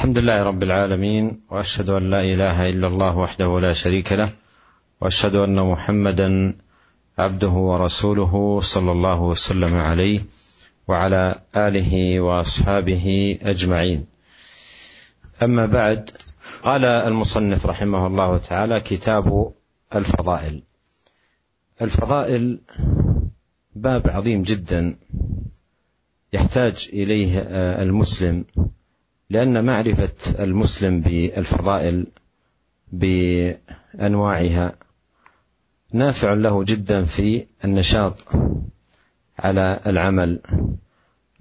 الحمد لله رب العالمين وأشهد أن لا إله إلا الله وحده لا شريك له وأشهد أن محمدا عبده ورسوله صلى الله وسلم عليه وعلى آله وأصحابه أجمعين. أما بعد قال المصنف رحمه الله تعالى كتاب الفضائل. الفضائل باب عظيم جدا يحتاج إليه المسلم لأن معرفة المسلم بالفضائل بأنواعها نافع له جدا في النشاط على العمل.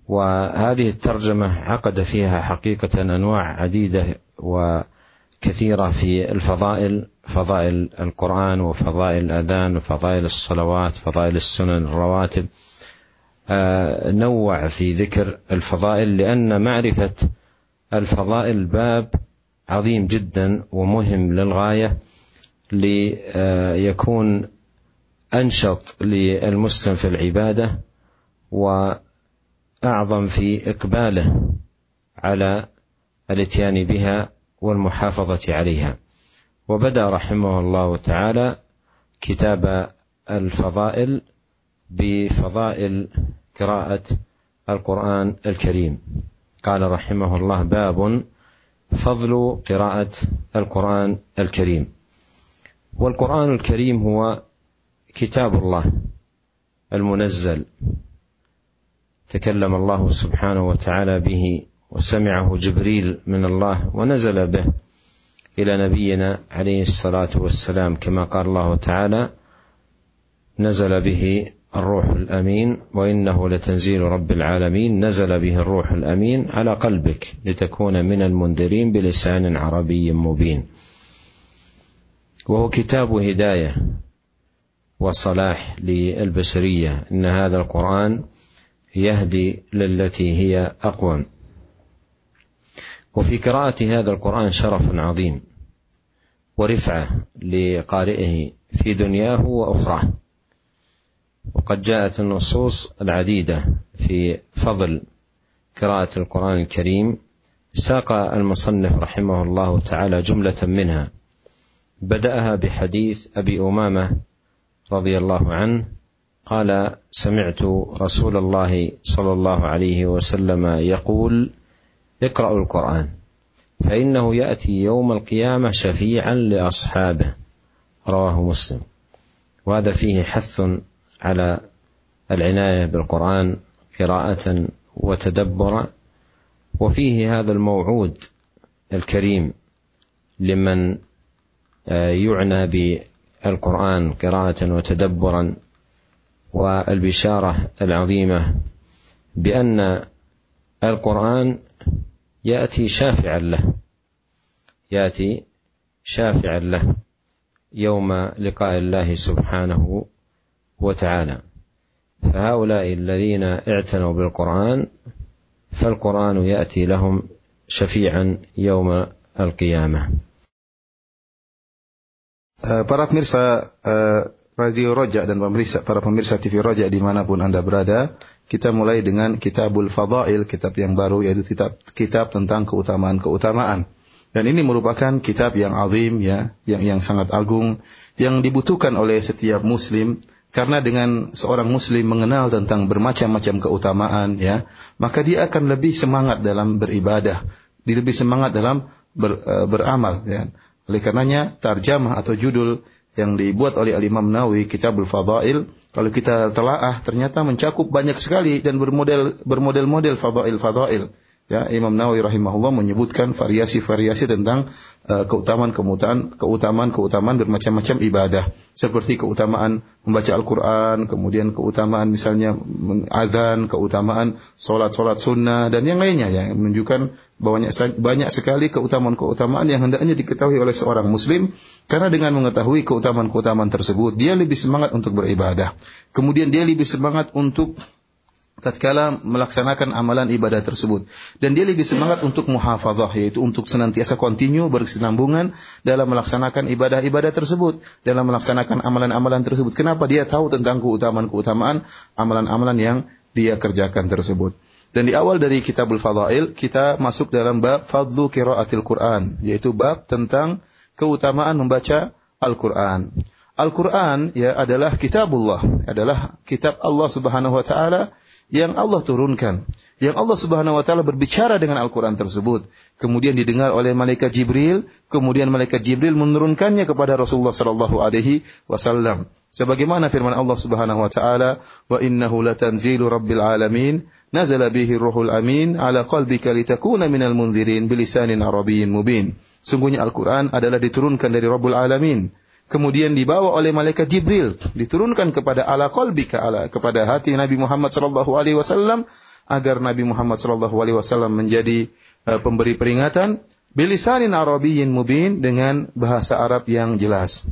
وهذه الترجمة عقد فيها حقيقة أنواع عديدة وكثيرة في الفضائل فضائل القرآن وفضائل الأذان وفضائل الصلوات فضائل السنن الرواتب. نوع في ذكر الفضائل لأن معرفة الفضائل باب عظيم جدا ومهم للغاية ليكون أنشط للمسلم في العبادة وأعظم في إقباله على الإتيان بها والمحافظة عليها. وبدأ رحمه الله تعالى كتاب الفضائل بفضائل قراءة القرآن الكريم. قال رحمه الله باب فضل قراءة القرآن الكريم. والقرآن الكريم هو كتاب الله المنزل. تكلم الله سبحانه وتعالى به وسمعه جبريل من الله ونزل به إلى نبينا عليه الصلاة والسلام كما قال الله تعالى نزل به الروح الأمين وإنه لتنزيل رب العالمين نزل به الروح الأمين على قلبك لتكون من المنذرين بلسان عربي مبين. وهو كتاب هداية وصلاح للبشرية. إن هذا القرآن يهدي للتي هي اقوم وفي قراءة هذا القرآن شرف عظيم ورفعة لقارئه في دنياه وأخراه. وقد جاءت النصوص العديدة في فضل قراءة القرآن الكريم. ساق المصنف رحمه الله تعالى جملة منها. بدأها بحديث أبي أمامة رضي الله عنه قال سمعت رسول الله صلى الله عليه وسلم يقول اقرأوا القرآن فإنه يأتي يوم القيامة شفيعا لأصحابه رواه مسلم. وهذا فيه حث على العناية بالقرآن قراءة وتدبرا. وفيه هذا الموعود الكريم لمن يعنى بالقرآن قراءة وتدبرا. والبشارة العظيمة بأن القرآن يأتي شافعا له يأتي شافعا له يوم لقاء الله سبحانه وتعالى فهؤلاء الذين اعتنوا بالقرآن فالقرآن يأتي لهم شفيعا يوم القيامة Para pemirsa Radio Roja dan pemirsa para pemirsa TV Roja dimanapun anda berada, kita mulai dengan Kitabul Fadail, kitab yang baru yaitu kitab kitab tentang keutamaan-keutamaan. Dan ini merupakan kitab yang azim ya, yang yang sangat agung yang dibutuhkan oleh setiap muslim karena dengan seorang muslim mengenal tentang bermacam-macam keutamaan ya, maka dia akan lebih semangat dalam beribadah, dia lebih semangat dalam ber, uh, beramal ya. Oleh karenanya tarjamah atau judul yang dibuat oleh Al-Imam Nawawi Kitabul Fadail kalau kita telaah ternyata mencakup banyak sekali dan bermodel bermodel-model fadail-fadail. Ya, Imam Nawawi rahimahullah menyebutkan variasi-variasi tentang uh, keutamaan-keutamaan keutamaan-keutamaan bermacam-macam ibadah. Seperti keutamaan membaca Al-Qur'an, kemudian keutamaan misalnya azan, keutamaan salat-salat sunnah dan yang lainnya. Ya, yang menunjukkan banyak banyak sekali keutamaan-keutamaan yang hendaknya diketahui oleh seorang muslim. Karena dengan mengetahui keutamaan-keutamaan tersebut dia lebih semangat untuk beribadah. Kemudian dia lebih semangat untuk tatkala melaksanakan amalan ibadah tersebut. Dan dia lebih semangat untuk muhafazah yaitu untuk senantiasa kontinu berkesinambungan dalam melaksanakan ibadah-ibadah tersebut dalam melaksanakan amalan-amalan tersebut. Kenapa? Dia tahu tentang keutamaan-keutamaan amalan-amalan yang dia kerjakan tersebut. Dan di awal dari Kitabul Fadail kita masuk dalam bab Fadlu Qiraatil Quran, yaitu bab tentang keutamaan membaca Al-Quran. Al-Quran ya adalah kitabullah, adalah kitab Allah Subhanahu wa taala yang Allah turunkan. Yang Allah Subhanahu wa taala berbicara dengan Al-Qur'an tersebut, kemudian didengar oleh malaikat Jibril, kemudian malaikat Jibril menurunkannya kepada Rasulullah sallallahu alaihi wasallam. Sebagaimana firman Allah Subhanahu wa taala, "Wa innahu latanzilu rabbil alamin, nazala bihi ruhul amin ala qalbika litakuna minal munzirin bilisanin arabiyyin mubin." Sungguhnya Al-Qur'an adalah diturunkan dari Rabbul Alamin kemudian dibawa oleh malaikat Jibril, diturunkan kepada ala qalbika ala kepada hati Nabi Muhammad sallallahu alaihi wasallam agar Nabi Muhammad sallallahu alaihi wasallam menjadi uh, pemberi peringatan bilisanin arabiyyin mubin dengan bahasa Arab yang jelas.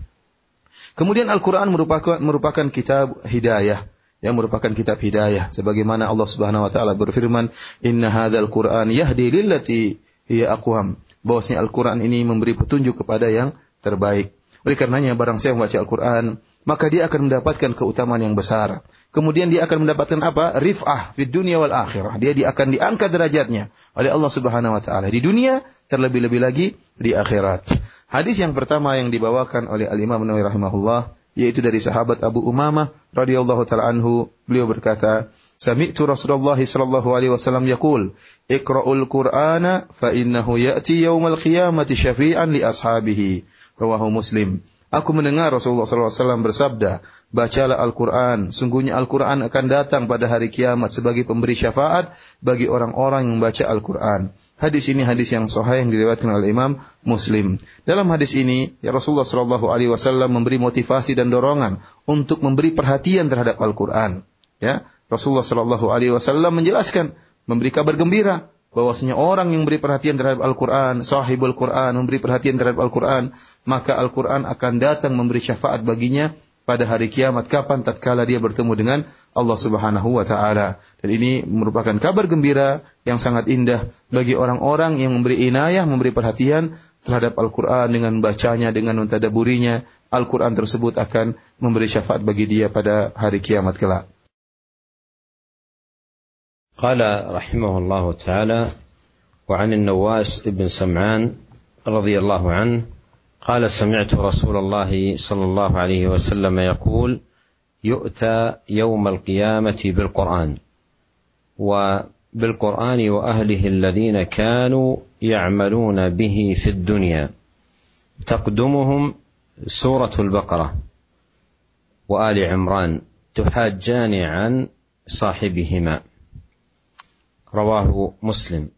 Kemudian Al-Qur'an merupakan merupakan kitab hidayah yang merupakan kitab hidayah. Sebagaimana Allah Subhanahu wa taala berfirman inna hadzal qur'an yahdi lillati hiya aqwam. Bahwasanya Al-Qur'an ini memberi petunjuk kepada yang terbaik oleh karenanya barang siapa membaca Al-Quran, maka dia akan mendapatkan keutamaan yang besar. Kemudian dia akan mendapatkan apa? Rif'ah di dunia wal akhirah. Dia, dia akan diangkat derajatnya oleh Allah Subhanahu wa taala di dunia terlebih-lebih lagi di akhirat. Hadis yang pertama yang dibawakan oleh Al-Imam Nawawi rahimahullah yaitu dari sahabat Abu Umamah radhiyallahu taala anhu beliau berkata Sami'tu Rasulullah sallallahu alaihi wasallam yaqul Iqra'ul Qur'ana fa innahu ya'ti yaumal qiyamati syafi'an li ashabihi Rawahu Muslim. Aku mendengar Rasulullah SAW bersabda, bacalah Al-Quran. Sungguhnya Al-Quran akan datang pada hari kiamat sebagai pemberi syafaat bagi orang-orang yang membaca Al-Quran. Hadis ini hadis yang sahih yang diriwayatkan oleh Imam Muslim. Dalam hadis ini, ya Rasulullah Wasallam memberi motivasi dan dorongan untuk memberi perhatian terhadap Al-Quran. Ya, Rasulullah Wasallam menjelaskan, memberi kabar gembira bahwasanya orang yang beri perhatian terhadap Al-Quran, sahibul Quran, memberi perhatian terhadap Al-Quran, maka Al-Quran akan datang memberi syafaat baginya pada hari kiamat kapan tatkala dia bertemu dengan Allah Subhanahu wa taala. Dan ini merupakan kabar gembira yang sangat indah bagi orang-orang yang memberi inayah, memberi perhatian terhadap Al-Qur'an dengan bacanya, dengan mentadaburinya, Al-Qur'an tersebut akan memberi syafaat bagi dia pada hari kiamat kelak. قال رحمه الله تعالى وعن النواس بن سمعان رضي الله عنه قال سمعت رسول الله صلى الله عليه وسلم يقول يؤتى يوم القيامة بالقرآن وبالقرآن وأهله الذين كانوا يعملون به في الدنيا. تقدمهم سورة البقرة وآل عمران تحاجان عن صاحبهما. رواه مسلم.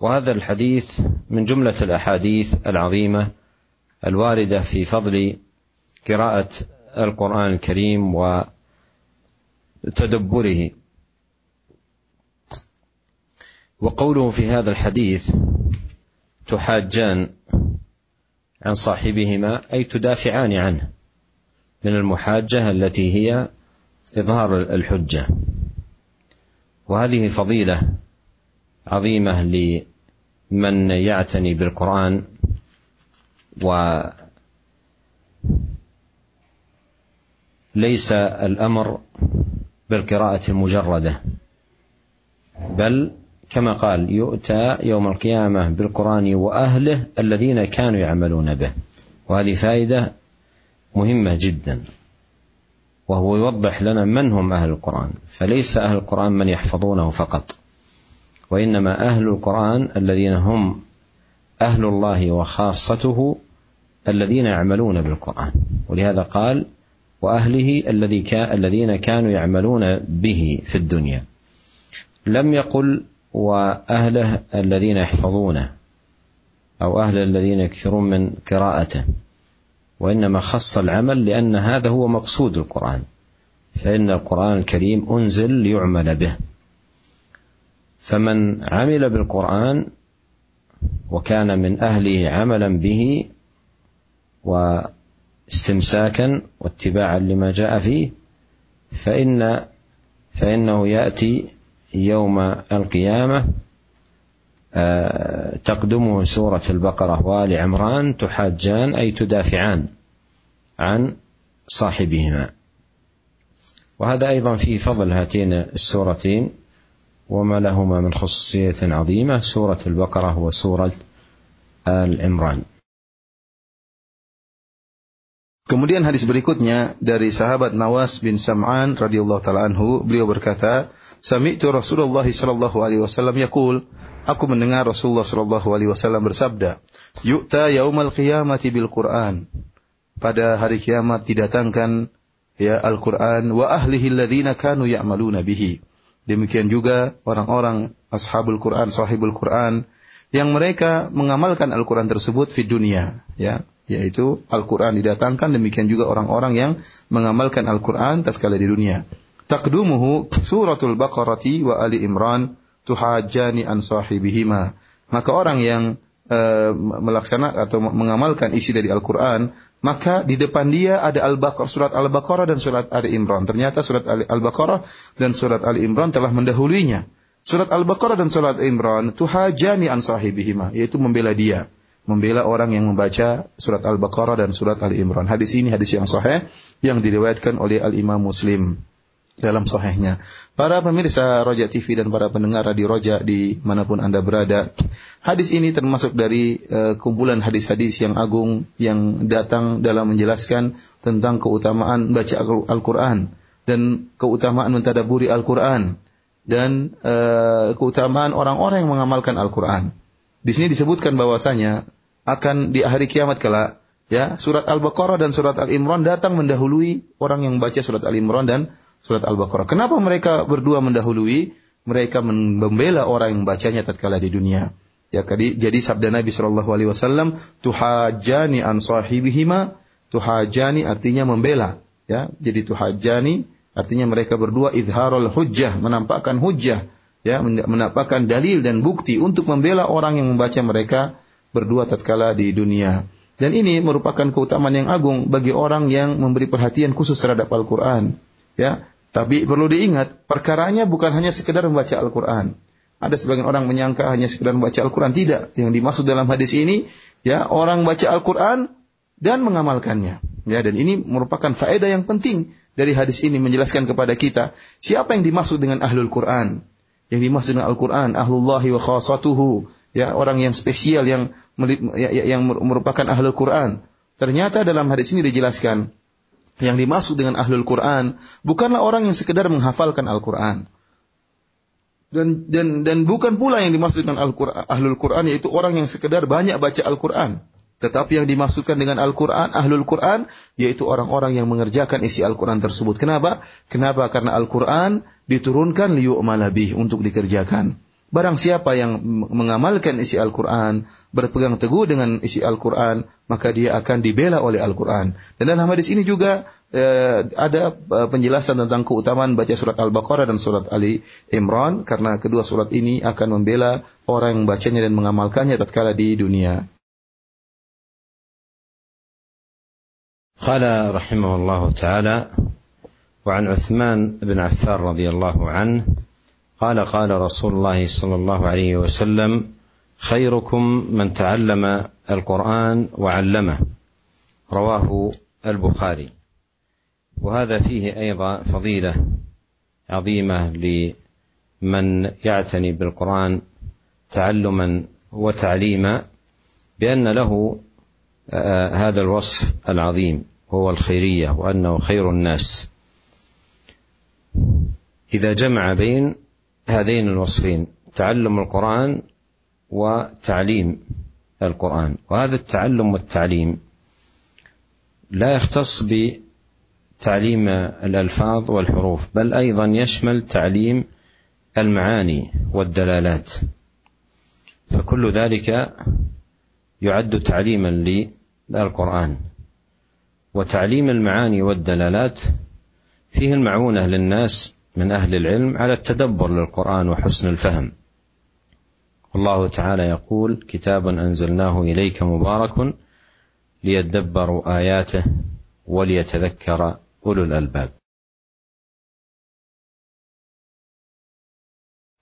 وهذا الحديث من جملة الأحاديث العظيمة الواردة في فضل قراءة القرآن الكريم وتدبره. وقوله في هذا الحديث تحاجان عن صاحبهما أي تدافعان عنه من المحاجة التي هي إظهار الحجة. وهذه فضيلة عظيمة لمن يعتني بالقرآن وليس الأمر بالقراءة المجردة بل كما قال يؤتى يوم القيامة بالقرآن وأهله الذين كانوا يعملون به. وهذه فائدة مهمة جدا. وهو يوضح لنا من هم أهل القرآن. فليس أهل القرآن من يحفظونه فقط وإنما أهل القرآن الذين هم أهل الله وخاصته الذين يعملون بالقرآن. ولهذا قال وأهله الذي الذين كانوا يعملون به في الدنيا. لم يقل وأهله الذين يحفظونه أو أهل الذين يكثرون من قراءته. وإنما خص العمل لأن هذا هو مقصود القرآن. فإن القرآن الكريم أنزل ليعمل به. فمن عمل بالقرآن وكان من أهله عملا به واستمساكا واتباعا لما جاء فيه فان فإنه يأتي يوم القيامة آه، تقدمه سورة البقرة وآل عمران تحاجان أي تدافعان عن صاحبهما. وهذا أيضا فيه فضل هاتين السورتين وما لهما من خصوصية عظيمة سورة البقرة وسورة آل عمران. Kemudian hadis berikutnya dari sahabat Nawas bin Sam'an radhiyallahu taala anhu, beliau berkata, "Sami'tu Rasulullah sallallahu alaihi wasallam yaqul, aku mendengar Rasulullah sallallahu alaihi wasallam bersabda, "Yu'ta yaumal qiyamati bil Qur'an." Pada hari kiamat didatangkan ya Al-Qur'an wa ahlihi alladziina kanu ya'maluna bihi. Demikian juga orang-orang ashabul Quran, sahibul Quran yang mereka mengamalkan Al-Quran tersebut di dunia, ya, yaitu Al-Quran didatangkan demikian juga orang-orang yang mengamalkan Al-Quran tatkala di dunia. Takdumuhu suratul Baqarati wa Ali Imran tuhajani an sahibihima. Maka orang yang uh, melaksanakan atau mengamalkan isi dari Al-Quran, maka di depan dia ada Al-Baqarah, surat Al-Baqarah dan surat Ali Imran. Ternyata surat Al-Baqarah dan surat Ali Imran telah mendahulunya. Surat Al-Baqarah dan surat Imran tuhajani an sahibihima, yaitu membela dia membela orang yang membaca surat Al-Baqarah dan surat Ali Imran. Hadis ini hadis yang sahih yang diriwayatkan oleh Al-Imam Muslim dalam sahihnya. Para pemirsa Roja TV dan para pendengar Radio Roja di mana pun Anda berada, hadis ini termasuk dari uh, kumpulan hadis-hadis yang agung yang datang dalam menjelaskan tentang keutamaan baca Al-Quran dan keutamaan mentadaburi Al-Quran dan uh, keutamaan orang-orang yang mengamalkan Al-Quran. Di sini disebutkan bahwasanya akan di hari kiamat kala ya surat Al-Baqarah dan surat Al-Imran datang mendahului orang yang membaca surat Al-Imran dan surat Al-Baqarah. Kenapa mereka berdua mendahului? Mereka membela orang yang membacanya tatkala di dunia. Ya jadi, jadi sabda Nabi Shallallahu alaihi wasallam tuhajani an sahibihima tuhajani artinya membela ya. Jadi tuhajani artinya mereka berdua izharul hujjah menampakkan hujjah ya menampakkan dalil dan bukti untuk membela orang yang membaca mereka berdua tatkala di dunia. Dan ini merupakan keutamaan yang agung bagi orang yang memberi perhatian khusus terhadap Al-Quran. Ya, tapi perlu diingat, perkaranya bukan hanya sekedar membaca Al-Quran. Ada sebagian orang menyangka hanya sekedar membaca Al-Quran. Tidak. Yang dimaksud dalam hadis ini, ya orang baca Al-Quran dan mengamalkannya. Ya, dan ini merupakan faedah yang penting dari hadis ini menjelaskan kepada kita siapa yang dimaksud dengan ahlul Quran. Yang dimaksud dengan Al-Quran, ahlullahi wa khasatuhu, ya orang yang spesial yang ya, ya, yang merupakan ahlul Quran. Ternyata dalam hadis ini dijelaskan yang dimaksud dengan ahlul Quran bukanlah orang yang sekedar menghafalkan Al-Quran. Dan dan dan bukan pula yang dimaksud dengan Al-Quran, ahlul Quran yaitu orang yang sekedar banyak baca Al-Quran. Tetapi yang dimaksudkan dengan Al-Quran, Ahlul Quran, yaitu orang-orang yang mengerjakan isi Al-Quran tersebut. Kenapa? Kenapa? Karena Al-Quran diturunkan liyu'malabih untuk dikerjakan. Barang siapa yang mengamalkan isi Al-Quran, berpegang teguh dengan isi Al-Quran, maka dia akan dibela oleh Al-Quran. Dan dalam hadis ini juga eh, ada eh, penjelasan tentang keutamaan baca surat Al-Baqarah dan surat Ali Imran, karena kedua surat ini akan membela orang yang bacanya dan mengamalkannya tatkala di dunia. قال رحمه الله تعالى وعن عثمان بن عفان رضي الله عنه قال قال رسول الله صلى الله عليه وسلم خيركم من تعلم القرآن وعلمه رواه البخاري. وهذا فيه أيضا فضيلة عظيمة لمن يعتني بالقرآن تعلما وتعليما بأن له هذا الوصف العظيم وهو الخيرية وأنه خير الناس. إذا جمع بين هذين الوصفين تعلم القرآن وتعليم القرآن وهذا التعلم والتعليم لا يختص بتعليم الألفاظ والحروف بل أيضا يشمل تعليم المعاني والدلالات. فكل ذلك يعد تعليما للقرآن وتعليم المعاني والدلالات فيه المعونة للناس من أهل العلم على التدبر للقرآن وحسن الفهم. والله تعالى يقول كتاب أنزلناه إليك مبارك ليدبروا آياته وليتذكر أولو الألباب.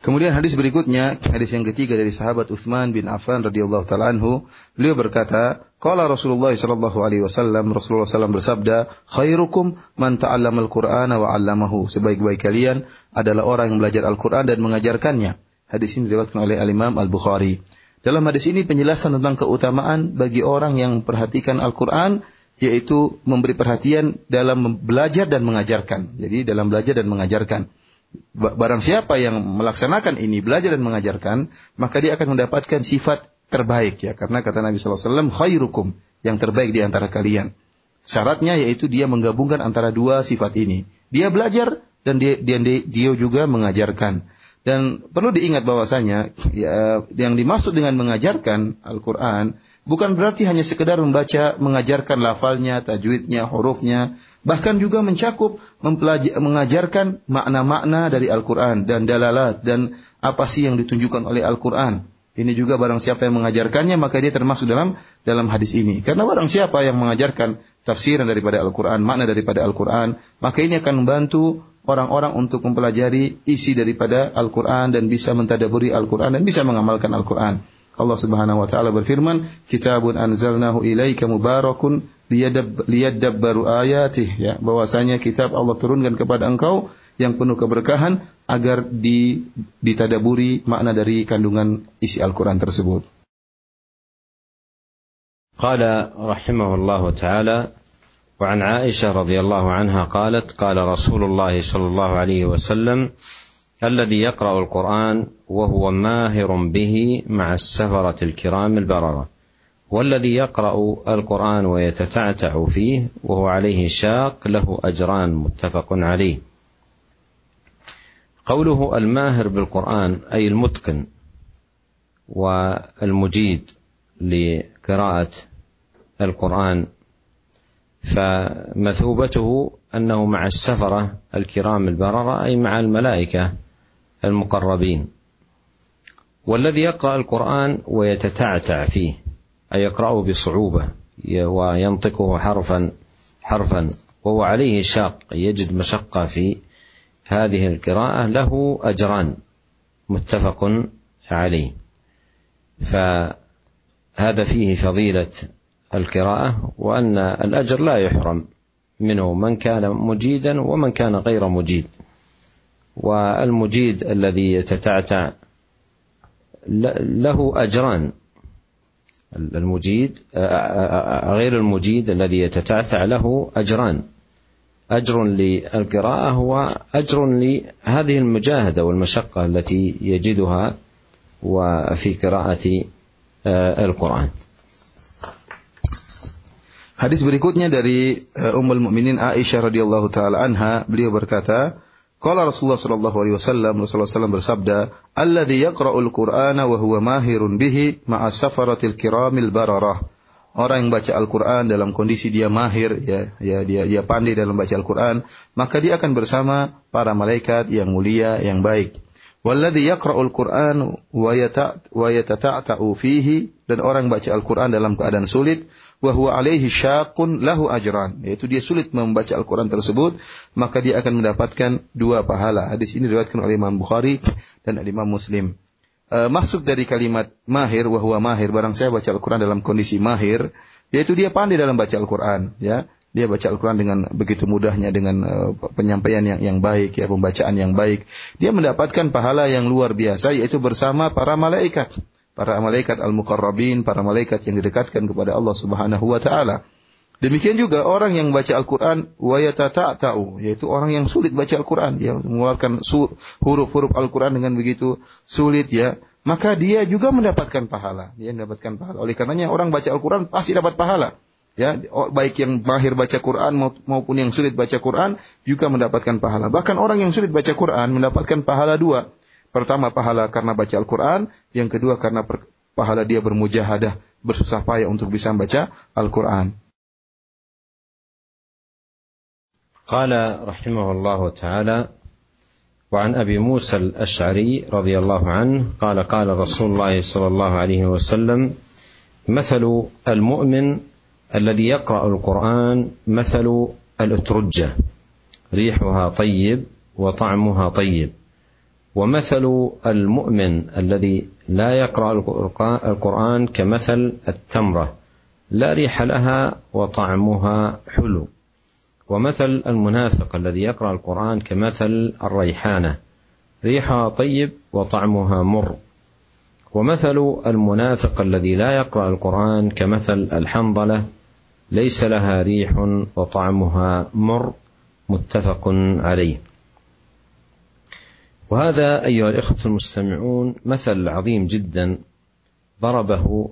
Kemudian hadis berikutnya, hadis yang ketiga dari sahabat Uthman bin Affan radhiyallahu taala anhu, beliau berkata, Qala Rasulullah sallallahu alaihi wasallam Rasulullah SAW bersabda, "Khairukum man ta'allama al-Qur'ana wa 'allamahu." Sebaik-baik kalian adalah orang yang belajar Al-Qur'an dan mengajarkannya. Hadis ini diriwayatkan oleh Al-Imam Al-Bukhari. Dalam hadis ini penjelasan tentang keutamaan bagi orang yang perhatikan Al-Qur'an yaitu memberi perhatian dalam belajar dan mengajarkan. Jadi dalam belajar dan mengajarkan. Barang siapa yang melaksanakan ini, belajar dan mengajarkan, maka dia akan mendapatkan sifat terbaik ya. Karena kata Nabi SAW, khairukum, yang terbaik di antara kalian. Syaratnya yaitu dia menggabungkan antara dua sifat ini. Dia belajar dan dia, dia, dia juga mengajarkan. Dan perlu diingat bahwasanya ya, yang dimaksud dengan mengajarkan Al-Quran bukan berarti hanya sekedar membaca, mengajarkan lafalnya, tajwidnya, hurufnya, bahkan juga mencakup mengajarkan makna-makna dari Al-Quran dan dalalat dan apa sih yang ditunjukkan oleh Al-Quran. Ini juga barang siapa yang mengajarkannya maka dia termasuk dalam dalam hadis ini. Karena barang siapa yang mengajarkan tafsiran daripada Al-Quran, makna daripada Al-Quran, maka ini akan membantu orang-orang untuk mempelajari isi daripada Al-Quran dan bisa mentadaburi Al-Quran dan bisa mengamalkan Al-Quran. Allah Subhanahu wa taala berfirman, "Kitabun anzalnahu ilaika mubarakun liyadabbaru ayatih." Ya, bahwasanya kitab Allah turunkan kepada engkau yang penuh keberkahan agar di, ditadaburi makna dari kandungan isi Al-Quran tersebut. قال رحمه الله تعالى وعن عائشه رضي الله عنها قالت قال رسول الله صلى الله عليه وسلم الذي يقرا القران وهو ماهر به مع السفره الكرام البرره والذي يقرأ القرآن ويتتعتع فيه وهو عليه شاق له أجران متفق عليه. قوله الماهر بالقرآن أي المتقن والمجيد لقراءة القرآن فمثوبته أنه مع السفرة الكرام البررة أي مع الملائكة المقربين. والذي يقرأ القرآن ويتتعتع فيه. أي يقرأه بصعوبة وينطقه حرفا حرفا. وهو عليه شاق يجد مشقة في هذه القراءة له أجران متفق عليه. فهذا فيه فضيلة القراءة وأن الأجر لا يحرم منه من كان مجيدا ومن كان غير مجيد. والمجيد الذي يتتعتع له أجران المجيد غير المجيد الذي يتتعتع له أجران. أجر للقراءة وأجر لهذه المجاهدة والمشقة التي يجدها وفي قراءة القرآن. Hadis berikutnya dari Ummul Mukminin Aisyah radhiyallahu taala anha, beliau berkata, Qala Rasulullah sallallahu alaihi wasallam, Rasulullah SAW bersabda, "Alladzi yaqra'ul Qur'ana wa huwa mahirun bihi ma'a safaratil kiramil bararah." Orang yang baca Al-Qur'an dalam kondisi dia mahir ya, ya dia dia pandai dalam baca Al-Qur'an, maka dia akan bersama para malaikat yang mulia yang baik. Walladzi yaqra'ul Qur'an wa yatata'ta'u fihi dan orang baca Al-Qur'an dalam keadaan sulit, wa huwa alaihi syaqun lahu ajran. Yaitu dia sulit membaca Al-Qur'an tersebut maka dia akan mendapatkan dua pahala. Hadis ini diriwayatkan oleh Imam Bukhari dan Imam Muslim. E, maksud dari kalimat mahir wa huwa mahir barang saya baca Al-Qur'an dalam kondisi mahir yaitu dia pandai dalam baca Al-Qur'an ya. Dia baca Al-Quran dengan begitu mudahnya dengan uh, penyampaian yang yang baik ya pembacaan yang baik. Dia mendapatkan pahala yang luar biasa yaitu bersama para malaikat para malaikat al-muqarrabin, para malaikat yang didekatkan kepada Allah Subhanahu wa taala. Demikian juga orang yang baca Al-Qur'an wa yatata'u, yaitu orang yang sulit baca Al-Qur'an, ya mengeluarkan huruf-huruf Al-Qur'an dengan begitu sulit ya, maka dia juga mendapatkan pahala. Dia mendapatkan pahala. Oleh karenanya orang baca Al-Qur'an pasti dapat pahala. Ya, baik yang mahir baca Quran maupun yang sulit baca Quran juga mendapatkan pahala. Bahkan orang yang sulit baca Quran mendapatkan pahala dua. Pertama pahala karena baca Al-Quran, yang kedua karena pahala dia bermujahadah, bersusah payah untuk bisa membaca Al-Quran. قال رحمه الله تعالى وعن ابي موسى الاشعري رضي الله عنه قال قال رسول الله صلى الله عليه وسلم مثل المؤمن الذي يقرا القران مثل الاترجه ريحها طيب وطعمها طيب ومثل المؤمن الذي لا يقرأ القران كمثل التمرة لا ريح لها وطعمها حلو. ومثل المنافق الذي يقرأ القرآن كمثل الريحانة ريحها طيب وطعمها مر. ومثل المنافق الذي لا يقرأ القرآن كمثل الحنظلة ليس لها ريح وطعمها مر. متفق عليه. وهذا أيها الإخوة المستمعون مثل عظيم جدا ضربه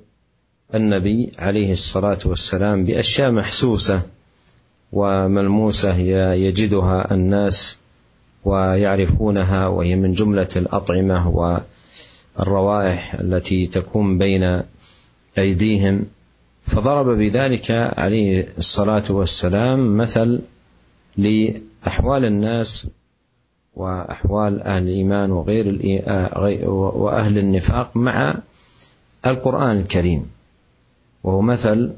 النبي عليه الصلاة والسلام بأشياء محسوسة وملموسة يجدها الناس ويعرفونها وهي من جملة الأطعمة والروائح التي تكون بين أيديهم. فضرب بذلك عليه الصلاة والسلام مثل لأحوال الناس وأحوال أهل الإيمان وغير آه، وأهل النفاق مع القرآن الكريم. وهو مثل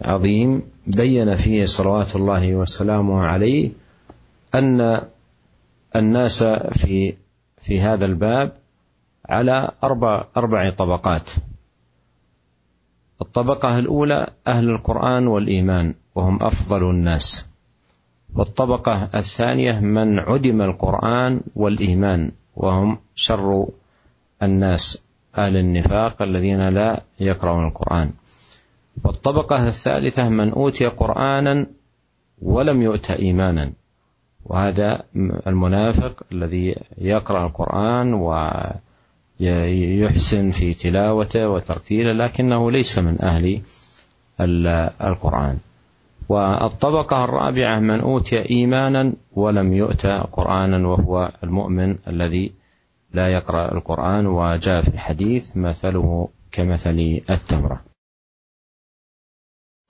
عظيم بين فيه صلوات الله وسلامه عليه أن الناس في في هذا الباب على أربع أربع طبقات. الطبقة الأولى أهل القرآن والإيمان وهم أفضل الناس. والطبقة الثانية من عدم القرآن والإيمان وهم شر الناس أهل النفاق الذين لا يقرؤون القرآن. والطبقة الثالثة من أوتي قرآنا ولم يؤت إيمانا وهذا المنافق الذي يقرأ القرآن ويحسن في تلاوته وترتيله لكنه ليس من أهل القرآن. والطبقة الرابعة من أوتي إيمانا ولم يؤت قرآنا وهو المؤمن الذي لا يقرأ القرآن وجاء في الحديث مثله كمثل التمرة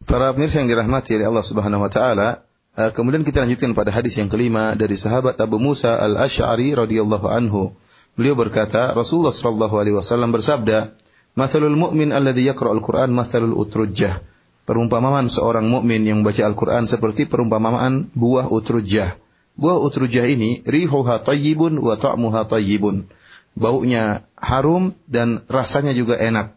Para pemirsa yang dirahmati oleh Allah Subhanahu wa taala, eh, kemudian kita lanjutkan pada hadis yang kelima dari sahabat Abu Musa Al-Asy'ari radhiyallahu anhu. Beliau berkata, Rasulullah sallallahu alaihi wasallam bersabda, "Matsalul mu'min alladhi yaqra'ul Qur'an matsalul utrujjah." Perumpamaan seorang mukmin yang membaca Al-Qur'an seperti perumpamaan buah utrujjah. Buah utrujjah ini rihuha tayyibun wa ta'muha tayyibun. Baunya harum dan rasanya juga enak.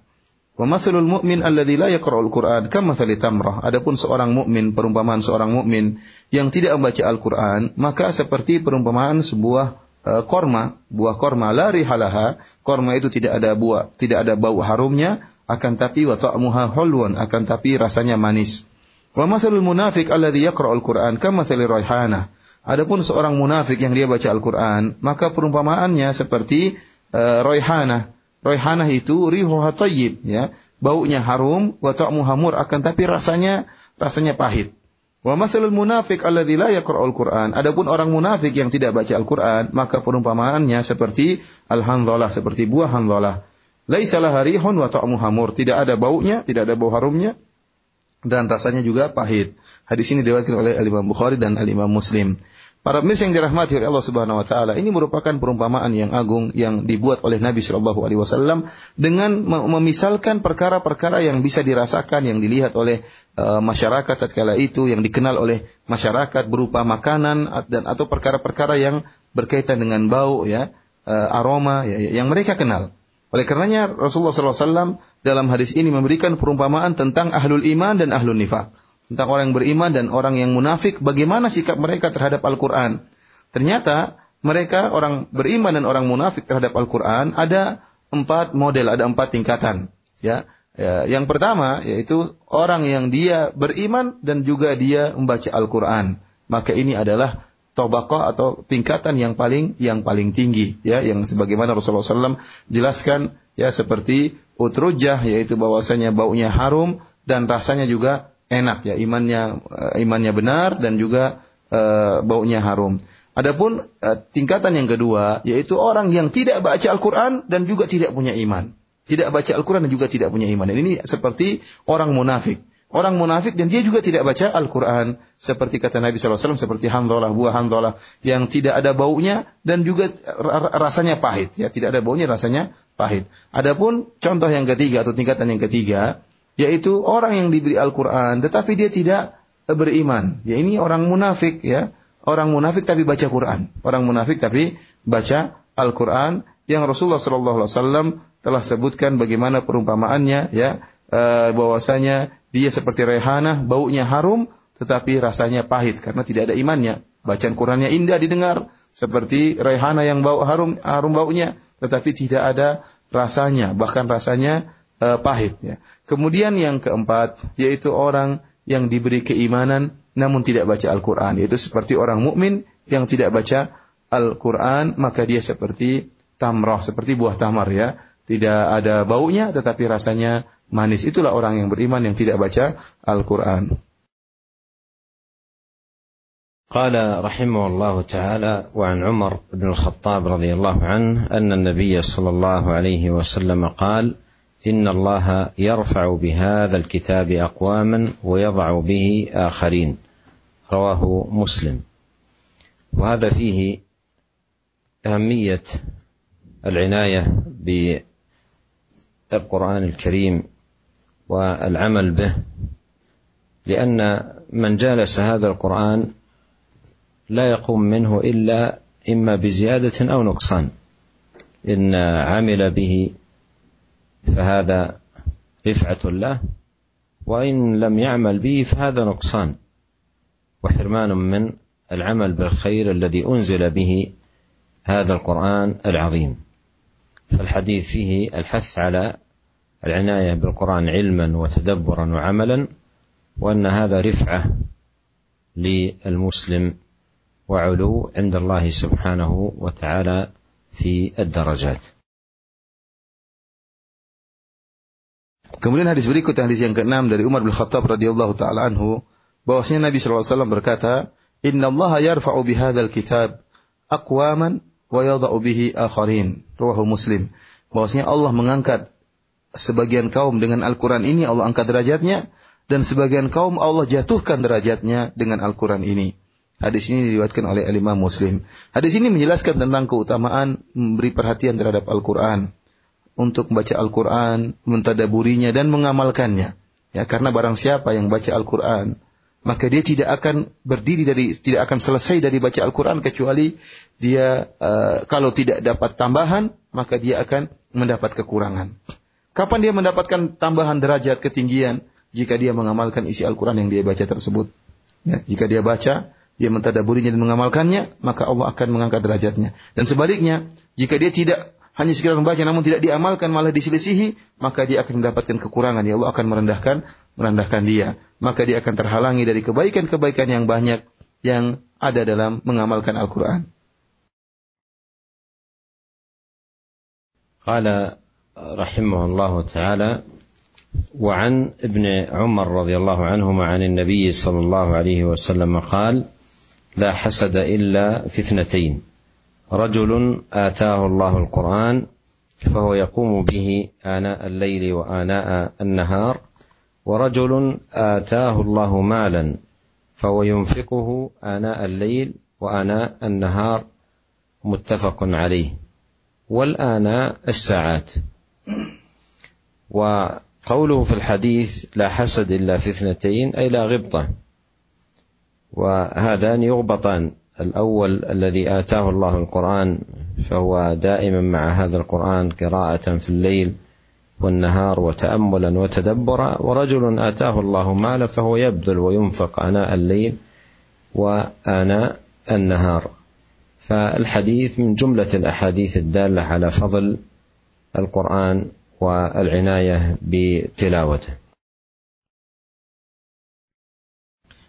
Wa mathalul mu'min alladzi la yaqra'ul Qur'an kamathali tamrah. Adapun seorang mukmin, perumpamaan seorang mukmin yang tidak membaca Al-Qur'an, maka seperti perumpamaan sebuah uh, korma, buah korma la rihalaha. Korma itu tidak ada buah, tidak ada bau harumnya, akan tapi wa ta'muha hulwan akan tapi rasanya manis. Wa mathalul munafiq alladhi yaqra'ul Qur'an kamathali raihanah. Adapun seorang munafik yang dia baca Al-Qur'an, maka perumpamaannya seperti uh, raihanah. Raihanah itu rihuha thayyib ya, baunya harum wa ta'muha mur akan tapi rasanya rasanya pahit. Wa mathalul munafiq alladhi la yaqra'ul Qur'an. Adapun orang munafik yang tidak baca Al-Qur'an, maka perumpamaannya seperti al-handhalah, seperti buah handhalah. Laisa laha rihun wa ta'mu hamur. Tidak ada baunya, tidak ada bau harumnya dan rasanya juga pahit. Hadis ini diriwayatkan oleh Al-Imam Bukhari dan Al-Imam Muslim. Para pemirsa yang dirahmati oleh Allah Subhanahu wa taala, ini merupakan perumpamaan yang agung yang dibuat oleh Nabi Shallallahu alaihi wasallam dengan memisalkan perkara-perkara yang bisa dirasakan yang dilihat oleh uh, masyarakat tatkala itu yang dikenal oleh masyarakat berupa makanan dan atau perkara-perkara yang berkaitan dengan bau ya, uh, aroma ya, yang mereka kenal. Oleh karenanya Rasulullah SAW dalam hadis ini memberikan perumpamaan tentang ahlul iman dan ahlul nifak. Tentang orang yang beriman dan orang yang munafik, bagaimana sikap mereka terhadap Al-Quran. Ternyata mereka orang beriman dan orang munafik terhadap Al-Quran ada empat model, ada empat tingkatan. Ya, ya, yang pertama yaitu orang yang dia beriman dan juga dia membaca Al-Quran. Maka ini adalah tabaqah atau tingkatan yang paling yang paling tinggi ya yang sebagaimana Rasulullah SAW jelaskan ya seperti utrujah yaitu bahwasanya baunya harum dan rasanya juga enak ya imannya uh, imannya benar dan juga uh, baunya harum. Adapun uh, tingkatan yang kedua yaitu orang yang tidak baca Al-Qur'an dan juga tidak punya iman. Tidak baca Al-Qur'an dan juga tidak punya iman. Ini seperti orang munafik orang munafik dan dia juga tidak baca Al-Quran. Seperti kata Nabi SAW, seperti handolah, buah handolah yang tidak ada baunya dan juga rasanya pahit. Ya, tidak ada baunya, rasanya pahit. Adapun contoh yang ketiga atau tingkatan yang ketiga, yaitu orang yang diberi Al-Quran tetapi dia tidak beriman. Ya ini orang munafik ya. Orang munafik tapi baca Quran. Orang munafik tapi baca Al-Quran yang Rasulullah SAW telah sebutkan bagaimana perumpamaannya ya uh, bahwasanya dia seperti rehana, baunya harum tetapi rasanya pahit karena tidak ada imannya. Bacaan Qurannya indah didengar seperti rehana yang bau harum harum baunya tetapi tidak ada rasanya, bahkan rasanya uh, pahit ya. Kemudian yang keempat yaitu orang yang diberi keimanan namun tidak baca Al-Qur'an, yaitu seperti orang mukmin yang tidak baca Al-Qur'an, maka dia seperti tamrah, seperti buah tamar ya Tidak ada baunya tetapi rasanya manis. Itulah orang yang beriman yang tidak baca Al-Qur'an. قال رحمه الله تعالى وعن عمر بن الخطاب رضي الله عنه ان النبي صلى الله عليه وسلم قال ان الله يرفع بهذا الكتاب اقواما ويضع به اخرين رواه مسلم وهذا فيه اهميه العنايه بالقران الكريم والعمل به لأن من جالس هذا القرآن لا يقوم منه إلا إما بزيادة أو نقصان. إن عمل به فهذا رفعة له وإن لم يعمل به فهذا نقصان. وحرمان من العمل بالخير الذي أنزل به هذا القرآن العظيم. فالحديث فيه الحث على العنايه بالقران علما وتدبرا وعملا وان هذا رفعه للمسلم وعلو عند الله سبحانه وتعالى في الدرجات. Kemudian hadis berikut hadis yang keenam dari Umar bin Khattab radhiyallahu taala anhu bahwasanya Nabi sallallahu alaihi wasallam berkata, "Inna Allah yarfa'u bihadzal kitab aqwaman wa yadha'u bihi akharin." Rawahu Muslim. Bahwasanya Allah mengangkat sebagian kaum dengan Al-Qur'an ini Allah angkat derajatnya dan sebagian kaum Allah jatuhkan derajatnya dengan Al-Qur'an ini. Hadis ini diriwayatkan oleh Imam Muslim. Hadis ini menjelaskan tentang keutamaan memberi perhatian terhadap Al-Qur'an untuk membaca Al-Qur'an, mentadaburinya dan mengamalkannya. Ya, karena barang siapa yang baca Al-Qur'an, maka dia tidak akan berdiri dari tidak akan selesai dari baca Al-Qur'an kecuali dia uh, kalau tidak dapat tambahan, maka dia akan mendapat kekurangan. Kapan dia mendapatkan tambahan derajat ketinggian? Jika dia mengamalkan isi Al-Qur'an yang dia baca tersebut. Ya, jika dia baca dia mentadaburinya dan mengamalkannya, maka Allah akan mengangkat derajatnya. Dan sebaliknya, jika dia tidak hanya sekedar membaca namun tidak diamalkan malah diselisihi, maka dia akan mendapatkan kekurangan. Ya Allah akan merendahkan merendahkan dia. Maka dia akan terhalangi dari kebaikan-kebaikan yang banyak yang ada dalam mengamalkan Al-Qur'an. قال رحمه الله تعالى وعن ابن عمر رضي الله عنهما عن النبي صلى الله عليه وسلم قال لا حسد الا في اثنتين رجل آتاه الله القرآن فهو يقوم به آناء الليل وآناء النهار ورجل آتاه الله مالا فهو ينفقه آناء الليل وآناء النهار متفق عليه. والآناء الساعات. وقوله في الحديث لا حسد إلا في اثنتين أي لا غبطة. وهذان يغبطان. الأول الذي آتاه الله القرآن فهو دائما مع هذا القرآن قراءة في الليل والنهار وتأملا وتدبرا ورجل آتاه الله مالا فهو يبذل وينفق آناء الليل وآناء النهار. فالحديث من جملة الأحاديث الدالة على فضل القرآن والعناية بتلاوته.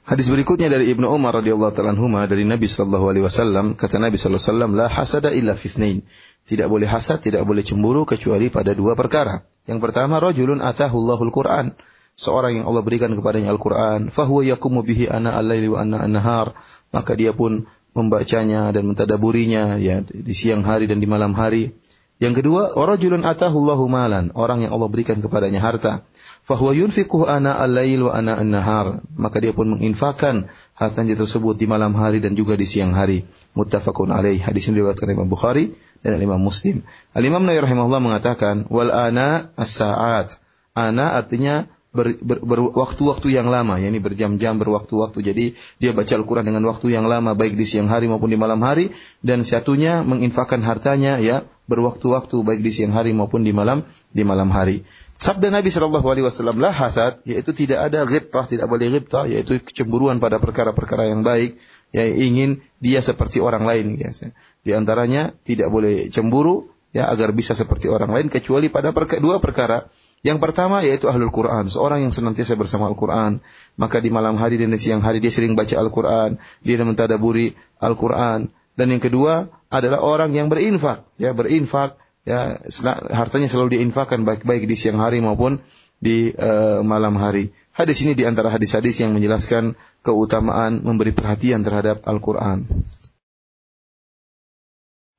Hadis berikutnya dari Ibnu Umar radhiyallahu taala dari Nabi sallallahu alaihi wasallam kata Nabi sallallahu alaihi wasallam la hasada illa fitnain. Tidak boleh hasad, tidak boleh cemburu kecuali pada dua perkara. Yang pertama rajulun atahu Allahul Quran. Seorang yang Allah berikan kepadanya Al-Quran, fahuwa yakumu bihi ana al-laili wa ana an-nahar. Maka dia pun membacanya dan mentadaburinya ya di siang hari dan di malam hari. Yang kedua, warajulun atahu Allahu malan, orang yang Allah berikan kepadanya harta. Fahuwa yunfiquhu ana al-lail wa ana an-nahar. Maka dia pun menginfakkan hartanya tersebut di malam hari dan juga di siang hari. Muttafaqun alaih. Hadis ini diriwayatkan Imam Bukhari dan Imam Muslim. Al-Imam Nawawi rahimahullah mengatakan, wal ana as-sa'at. Ana artinya berwaktu-waktu yang lama, yakni berjam-jam berwaktu-waktu. Jadi dia baca Al-Quran dengan waktu yang lama, baik di siang hari maupun di malam hari, dan satunya menginfakkan hartanya ya berwaktu-waktu baik di siang hari maupun di malam di malam hari. Sabda Nabi Shallallahu Alaihi Wasallam lah hasad, yaitu tidak ada ghibtah, tidak boleh ghibtah, yaitu kecemburuan pada perkara-perkara yang baik, yang ingin dia seperti orang lain. Ya. Di antaranya tidak boleh cemburu, ya agar bisa seperti orang lain, kecuali pada dua perkara. Yang pertama yaitu ahlul Quran, seorang yang senantiasa bersama Al-Quran. Maka di malam hari dan di siang hari dia sering baca Al-Quran, dia mentadaburi Al-Quran. Dan yang kedua adalah orang yang berinfak, ya berinfak ya hartanya selalu diinfakkan baik-baik di siang hari maupun di uh, malam hari. Hadis ini di antara hadis-hadis yang menjelaskan keutamaan memberi perhatian terhadap Al-Qur'an.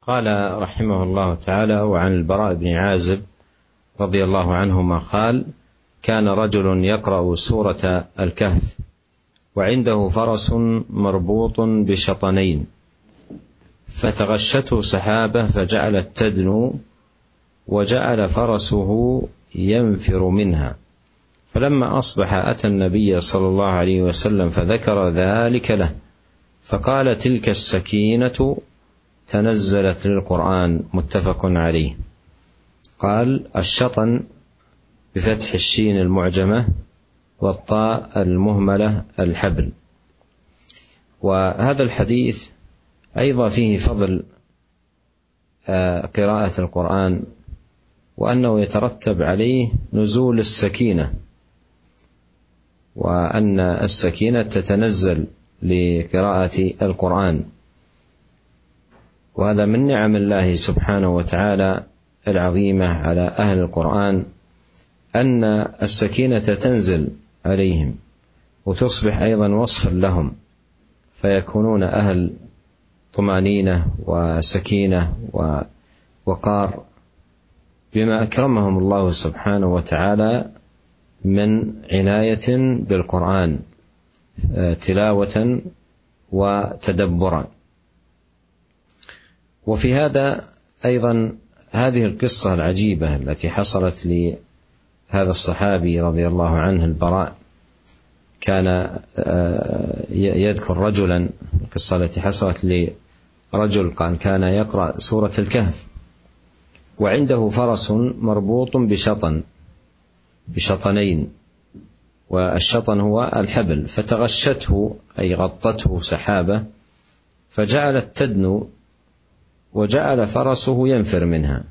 قال رحمه الله تعالى وعن البراء بن عازب رضي الله عنهما قال كان رجل يقرأ سورة الكهف وعنده فرس مربوط بشطنين فتغشته سحابة فجعلت تدنو وجعل فرسه ينفر منها. فلما أصبح أتى النبي صلى الله عليه وسلم فذكر ذلك له فقال تلك السكينة تنزلت للقرآن متفق عليه. قال الشطن بفتح الشين المعجمة والطاء المهملة الحبل. وهذا الحديث أيضا فيه فضل آه، قراءة القرآن وأنه يترتب عليه نزول السكينة وأن السكينة تتنزل لقراءة القرآن. وهذا من نعم الله سبحانه وتعالى العظيمة على أهل القرآن أن السكينة تنزل عليهم وتصبح أيضا وصفا لهم فيكونون أهل طمأنينة وسكينة ووقار بما أكرمهم الله سبحانه وتعالى من عناية بالقرآن تلاوة وتدبرا. وفي هذا أيضا هذه القصة العجيبة التي حصلت لهذا الصحابي رضي الله عنه البراء كان يذكر رجلا القصة التي حصلت لرجل قال كان يقرأ سورة الكهف وعنده فرس مربوط بشطن بشطنين والشطن هو الحبل فتغشته أي غطته سحابة فجعلت تدنو وجعل فرسه ينفر منها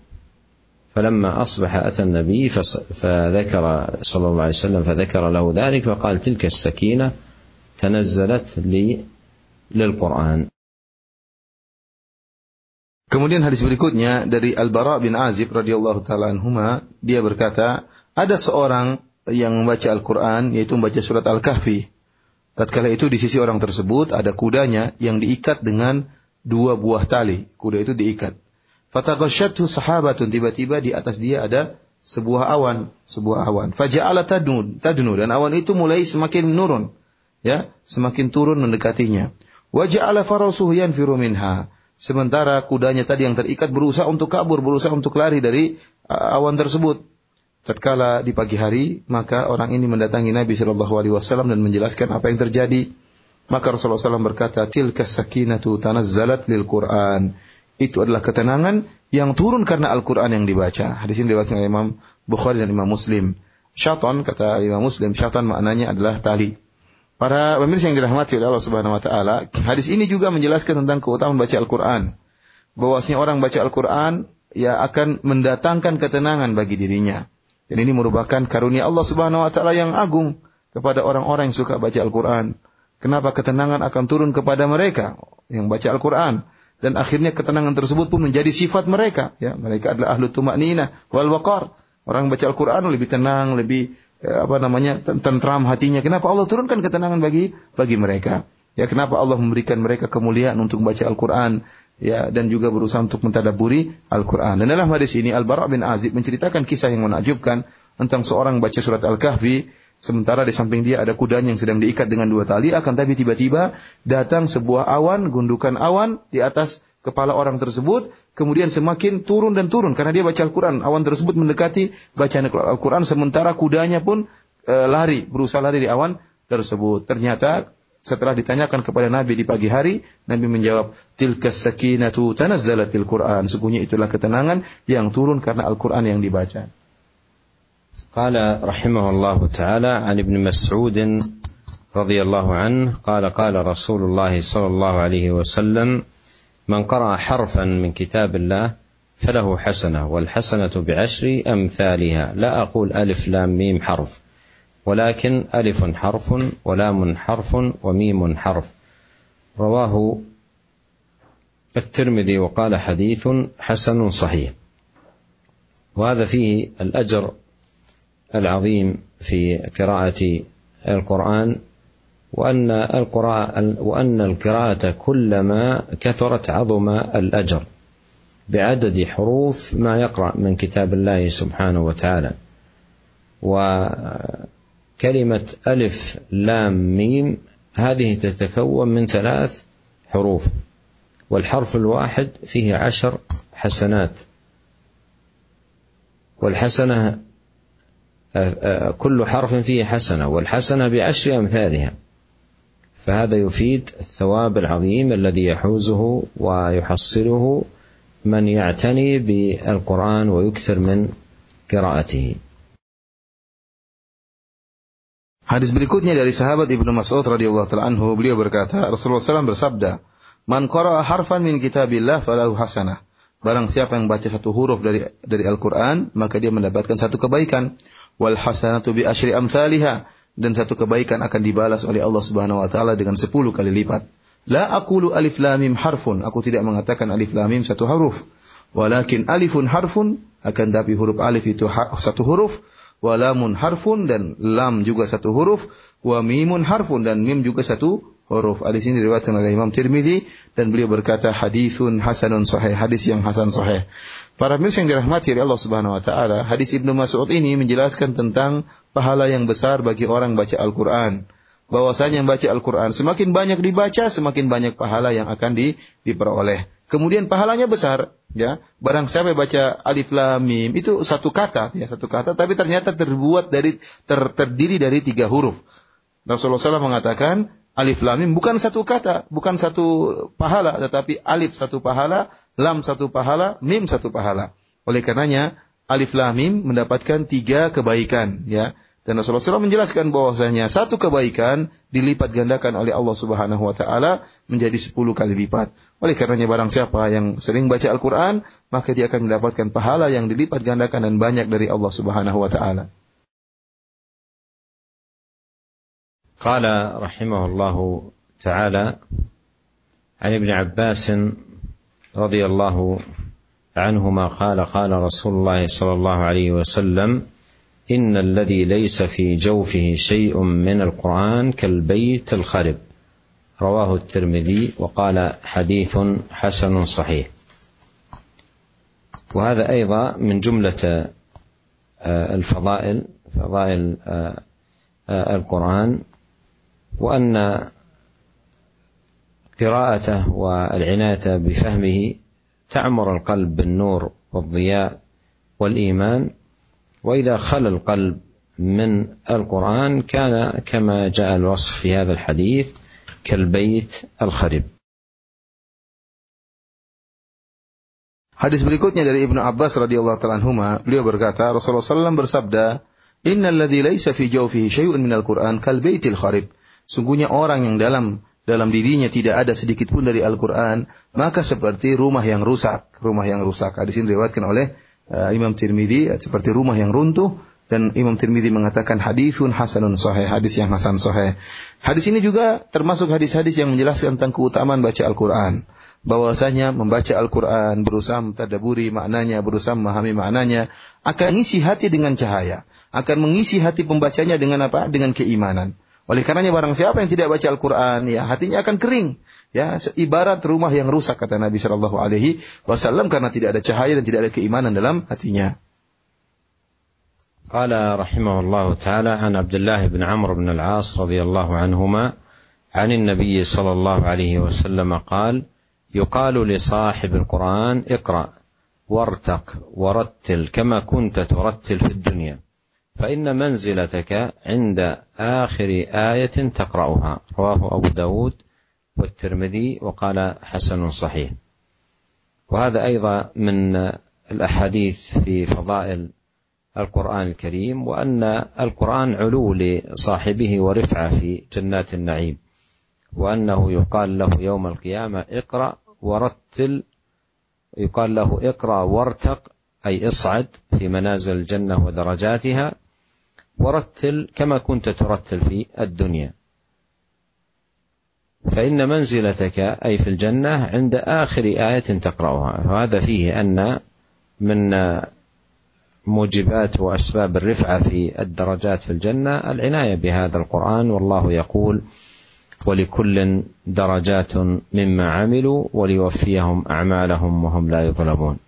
فلما اصبح اتى النبي فذكر صلى الله عليه وسلم فذكر له ذلك فقال تلك السكينه تنزلت لي للقران Kemudian hadis berikutnya dari Al-Bara bin Azib radhiyallahu taala anhuma, dia berkata, ada seorang yang membaca Al-Qur'an yaitu membaca surat Al-Kahfi. Tatkala itu di sisi orang tersebut ada kudanya yang diikat dengan dua buah tali. Kuda itu diikat. Fataghasyathu sahabatun tiba-tiba di atas dia ada sebuah awan, sebuah awan. Faja'ala tadnu, tadnu dan awan itu mulai semakin menurun, ya, semakin turun mendekatinya. Waja'ala farasuhu yanfiru minha Sementara kudanya tadi yang terikat berusaha untuk kabur, berusaha untuk lari dari awan tersebut. Tatkala di pagi hari, maka orang ini mendatangi Nabi Shallallahu Alaihi Wasallam dan menjelaskan apa yang terjadi. Maka Rasulullah SAW berkata, "Tilka sakinatu tanazzalat lil Quran." Itu adalah ketenangan yang turun karena Al-Quran yang dibaca. Hadis ini diriwayatkan oleh Imam Bukhari dan Imam Muslim. Syaitan kata Imam Muslim, syaitan maknanya adalah tali. Para pemirsa yang dirahmati oleh Allah Subhanahu wa taala, hadis ini juga menjelaskan tentang keutamaan baca Al-Qur'an. Bahwasanya orang baca Al-Qur'an ya akan mendatangkan ketenangan bagi dirinya. Dan ini merupakan karunia Allah Subhanahu wa taala yang agung kepada orang-orang yang suka baca Al-Qur'an. Kenapa ketenangan akan turun kepada mereka yang baca Al-Qur'an dan akhirnya ketenangan tersebut pun menjadi sifat mereka ya mereka adalah ahlu tumanina wal waqar orang baca Al-Qur'an lebih tenang lebih Ya, apa namanya tentram hatinya. Kenapa Allah turunkan ketenangan bagi bagi mereka? Ya kenapa Allah memberikan mereka kemuliaan untuk membaca Al-Quran ya dan juga berusaha untuk mentadaburi Al-Quran. Dan dalam hadis ini Al-Bara bin Azib menceritakan kisah yang menakjubkan tentang seorang baca surat Al-Kahfi sementara di samping dia ada kudanya yang sedang diikat dengan dua tali akan tapi tiba-tiba datang sebuah awan gundukan awan di atas kepala orang tersebut, kemudian semakin turun dan turun karena dia baca Al-Quran. Awan tersebut mendekati bacaan Al-Quran, sementara kudanya pun e, lari, berusaha lari di awan tersebut. Ternyata setelah ditanyakan kepada Nabi di pagi hari, Nabi menjawab, Tilka sakinatu tanazzalatil Quran. Sungguhnya itulah ketenangan yang turun karena Al-Quran yang dibaca. قال رحمه الله تعالى عن ابن مسعود رضي الله عنه قال قال رسول الله صلى الله عليه وسلم من قرأ حرفا من كتاب الله فله حسنة والحسنة بعشر أمثالها. لا أقول ألف لام ميم حرف ولكن ألف حرف ولام حرف وميم حرف. رواه الترمذي وقال حديث حسن صحيح. وهذا فيه الأجر العظيم في قراءة القرآن وأن القراءة وأن القراءة كلما كثرت عظم الأجر بعدد حروف ما يقرأ من كتاب الله سبحانه وتعالى. وكلمة ألف لام ميم هذه تتكون من ثلاث حروف والحرف الواحد فيه عشر حسنات. والحسنة كل حرف فيه حسنة والحسنة بعشر أمثالها فهذا يفيد الثواب العظيم الذي يحوزه ويحصله من يعتني بالقرآن ويكثر من قراءته. Hadis berikutnya dari sahabat Ibnu Mas'ud radhiyallahu taala anhu, beliau berkata, Rasulullah SAW bersabda, "Man qara'a harfan min kitabillah falahu hasanah." Barang siapa yang baca satu huruf dari dari Al-Qur'an, maka dia mendapatkan satu kebaikan. Wal hasanatu bi asyri amsalihah dan satu kebaikan akan dibalas oleh Allah Subhanahu wa taala dengan sepuluh kali lipat. La aqulu alif lam mim harfun. Aku tidak mengatakan alif lam mim satu huruf. Walakin alifun harfun akan tapi huruf alif itu satu huruf wa lamun harfun dan lam juga satu huruf, wa mimun harfun dan mim juga satu huruf. Hadis ini diriwayatkan oleh Imam Tirmidzi dan beliau berkata hadisun hasanun sahih, hadis yang hasan sahih. Para pemirsa yang dirahmati oleh Allah Subhanahu wa taala, hadis Ibnu Mas'ud ini menjelaskan tentang pahala yang besar bagi orang baca Al-Qur'an. Bahwasanya yang baca Al-Qur'an semakin banyak dibaca, semakin banyak pahala yang akan di, diperoleh. Kemudian pahalanya besar, ya. Barang siapa baca alif lam mim itu satu kata, ya satu kata, tapi ternyata terbuat dari ter, terdiri dari tiga huruf. Rasulullah SAW mengatakan alif lam mim bukan satu kata, bukan satu pahala, tetapi alif satu pahala, lam satu pahala, mim satu pahala. Oleh karenanya alif lam mim mendapatkan tiga kebaikan, ya. Dan Rasulullah SAW menjelaskan bahwasanya satu kebaikan dilipat gandakan oleh Allah Subhanahu wa taala menjadi sepuluh kali lipat. Oleh karenanya barang siapa yang sering baca Al-Qur'an, maka dia akan mendapatkan pahala yang dilipat gandakan dan banyak dari Allah Subhanahu wa taala. قال رحمه الله تعالى عن ابن عباس رضي الله عنهما قال قال رسول الله صلى الله عليه وسلم إن الذي ليس في جوفه شيء من القرآن كالبيت الخرب رواه الترمذي وقال حديث حسن صحيح. وهذا أيضا من جملة الفضائل فضائل القرآن. وأن قراءته والعناية بفهمه تعمر القلب بالنور والضياء والإيمان واذا خلا القلب من القران كان كما جاء الوصف في هذا الحديث كالبيت الخرب Hadis berikutnya dari Ibnu Abbas radhiyallahu taala anhuma, beliau berkata, Rasulullah SAW bersabda, "Innal ladzi laisa fi jawfihi syai'un minal Qur'an kal baitil kharib." Sungguhnya orang yang dalam dalam dirinya tidak ada sedikit pun dari Al-Qur'an, maka seperti rumah yang rusak, rumah yang rusak. Hadis ini diriwayatkan oleh uh, Imam Tirmidzi seperti rumah yang runtuh dan Imam Tirmidzi mengatakan hadisun hasanun sahih, hadis yang hasan sahih. Hadis ini juga termasuk hadis-hadis yang menjelaskan tentang keutamaan baca Al-Qur'an. Bahwasanya membaca Al-Qur'an, berusaha mentadaburi maknanya, berusaha memahami maknanya, akan mengisi hati dengan cahaya, akan mengisi hati pembacanya dengan apa? Dengan keimanan. Oleh karenanya barang siapa yang tidak baca Al-Qur'an, ya hatinya akan kering. Ya, ibarat rumah yang rusak kata Nabi Shallallahu alaihi wasallam karena tidak ada cahaya dan tidak ada keimanan dalam hatinya. قال رحمه الله تعالى عن عبد الله بن عمرو بن العاص رضي الله عنهما عن النبي صلى الله عليه وسلم قال يقال لصاحب القرآن اقرأ وارتق ورتل كما كنت ترتل في الدنيا فإن منزلتك عند آخر آية تقرأها. رواه أبو داود والترمذي وقال حسن صحيح. وهذا أيضا من الأحاديث في فضائل القرآن الكريم وأن القرآن علو لصاحبه ورفعة في جنات النعيم وأنه يقال له يوم القيامة اقرأ ورتل يقال له اقرأ وارتق أي اصعد في منازل الجنة ودرجاتها ورتل كما كنت ترتل في الدنيا. فإن منزلتك أي في الجنة عند آخر آية تقرأها. وهذا فيه أن من موجبات وأسباب الرفعة في الدرجات في الجنة العناية بهذا القرآن. والله يقول ولكل درجات مما عملوا وليوفيهم أعمالهم وهم لا يظلمون.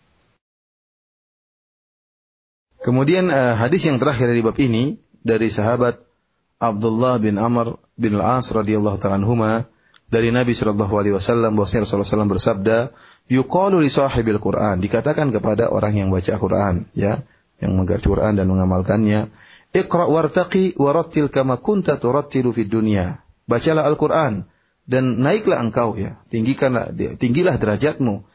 Kemudian uh, hadis yang terakhir dari bab ini dari sahabat Abdullah bin Amr bin Al-As radhiyallahu taala anhuma dari Nabi Shallallahu alaihi wasallam bahwasanya Rasulullah SAW bersabda, "Yuqalu li sahibil Qur'an," dikatakan kepada orang yang baca Quran, ya, yang menggaji Quran dan mengamalkannya, "Iqra wartaqi warattil kama kunta turattilu fid dunya." Bacalah Al-Qur'an dan naiklah engkau ya, tinggikanlah tinggilah derajatmu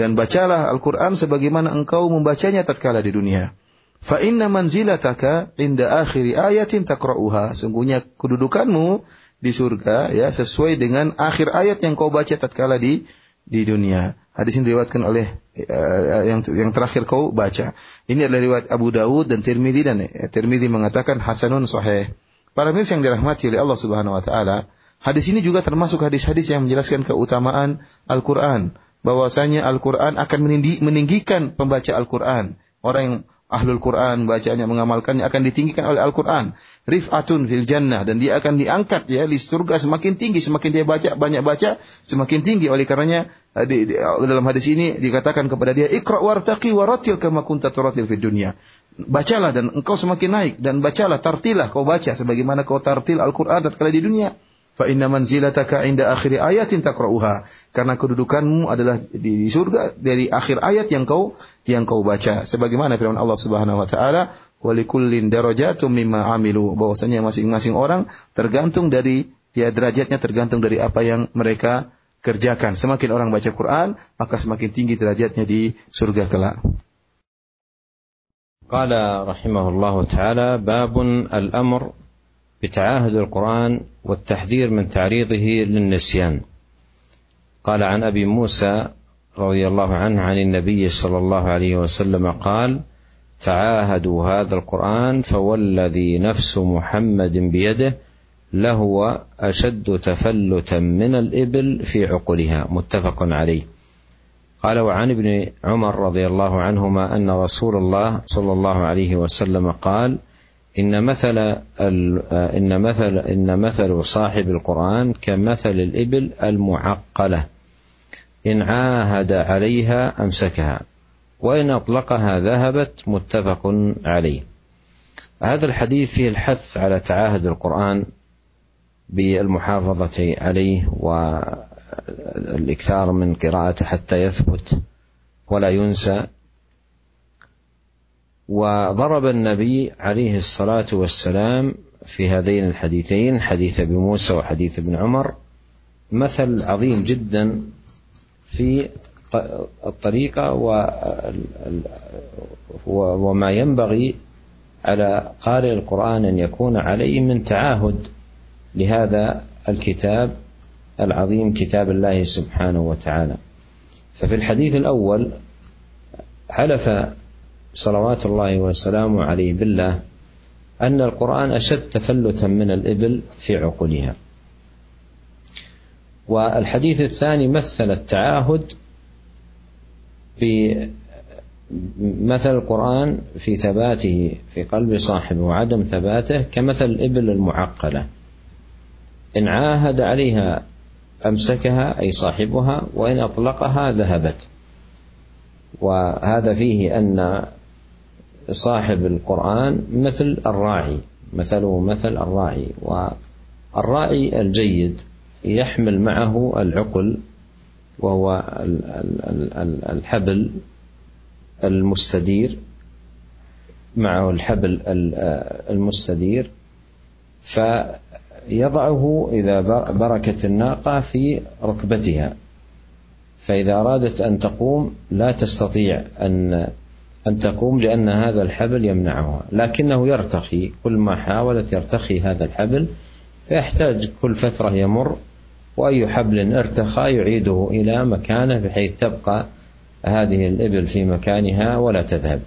dan bacalah Al-Qur'an sebagaimana engkau membacanya tatkala di dunia. Fa inna manzilataka inda akhiri ayatin takra'uha. Sungguhnya kedudukanmu di surga ya sesuai dengan akhir ayat yang kau baca tatkala di di dunia. Hadis ini diriwayatkan oleh uh, yang yang terakhir kau baca. Ini adalah riwayat Abu Dawud dan Tirmidzi dan uh, Tirmidzi mengatakan hasanun sahih. Para pemirsa yang dirahmati oleh Allah Subhanahu wa taala, hadis ini juga termasuk hadis-hadis yang menjelaskan keutamaan Al-Qur'an. Bahwasanya Al-Qur'an akan meninggikan pembaca Al-Qur'an. Orang yang ahlul Quran, bacanya, mengamalkannya akan ditinggikan oleh Al-Quran. Rif'atun fil jannah. Dan dia akan diangkat ya di surga semakin tinggi. Semakin dia baca, banyak baca, semakin tinggi. Oleh karenanya eh, di, di, dalam hadis ini dikatakan kepada dia, Iqra wartaqi waratil kama kunta turatil fid dunya. Bacalah dan engkau semakin naik. Dan bacalah, tartilah kau baca. Sebagaimana kau tartil Al-Quran tatkala di dunia fa inna manzilataka inda akhir ayatin takra'uha karena kedudukanmu adalah di, di surga dari akhir ayat yang kau yang kau baca sebagaimana firman Allah Subhanahu wa taala walikullin darajatun mimma amilu bahwasanya masing-masing orang tergantung dari ya derajatnya tergantung dari apa yang mereka kerjakan semakin orang baca Quran maka semakin tinggi derajatnya di surga kelak قال رحمه الله تعالى باب الامر بتعاهد القرآن والتحذير من تعريضه للنسيان. قال عن أبي موسى رضي الله عنه عن النبي صلى الله عليه وسلم قال تعاهدوا هذا القرآن فوالذي نفس محمد بيده لهو أشد تفلتا من الإبل في عقلها متفق عليه. قال وعن ابن عمر رضي الله عنهما أن رسول الله صلى الله عليه وسلم قال إن مثل إن مثل إن مثل صاحب القرآن كمثل الإبل المعقلة إن عاهد عليها أمسكها وإن أطلقها ذهبت متفق عليه. هذا الحديث فيه الحث على تعاهد القرآن بالمحافظة عليه والإكثار من قراءته حتى يثبت ولا ينسى وضرب النبي عليه الصلاة والسلام في هذين الحديثين حديث أبي موسى وحديث ابن عمر مثل عظيم جدا في الطريقة وما ينبغي على قارئ القرآن أن يكون عليه من تعاهد لهذا الكتاب العظيم كتاب الله سبحانه وتعالى. ففي الحديث الأول حلف صلوات الله وسلامه عليه بالله أن القرآن أشد تفلتا من الإبل في عقولها. والحديث الثاني مثل التعاهد بمثل القرآن في ثباته في قلب صاحبه وعدم ثباته كمثل الإبل المعقلة. إن عاهد عليها أمسكها أي صاحبها وإن أطلقها ذهبت. وهذا فيه أن صاحب القرآن مثل الراعي مثله مثل الراعي والراعي الجيد يحمل معه العقل وهو الحبل المستدير معه الحبل المستدير. فيضعه إذا بركت الناقة في ركبتها. فإذا أرادت أن تقوم لا تستطيع أن أن تقوم لأن هذا الحبل يمنعها. لكنه يرتخي. كل ما حاولت يرتخي هذا الحبل فيحتاج كل فترة يمر وأي حبل ارتخى يعيده إلى مكانه بحيث تبقى هذه الإبل في مكانها ولا تذهب.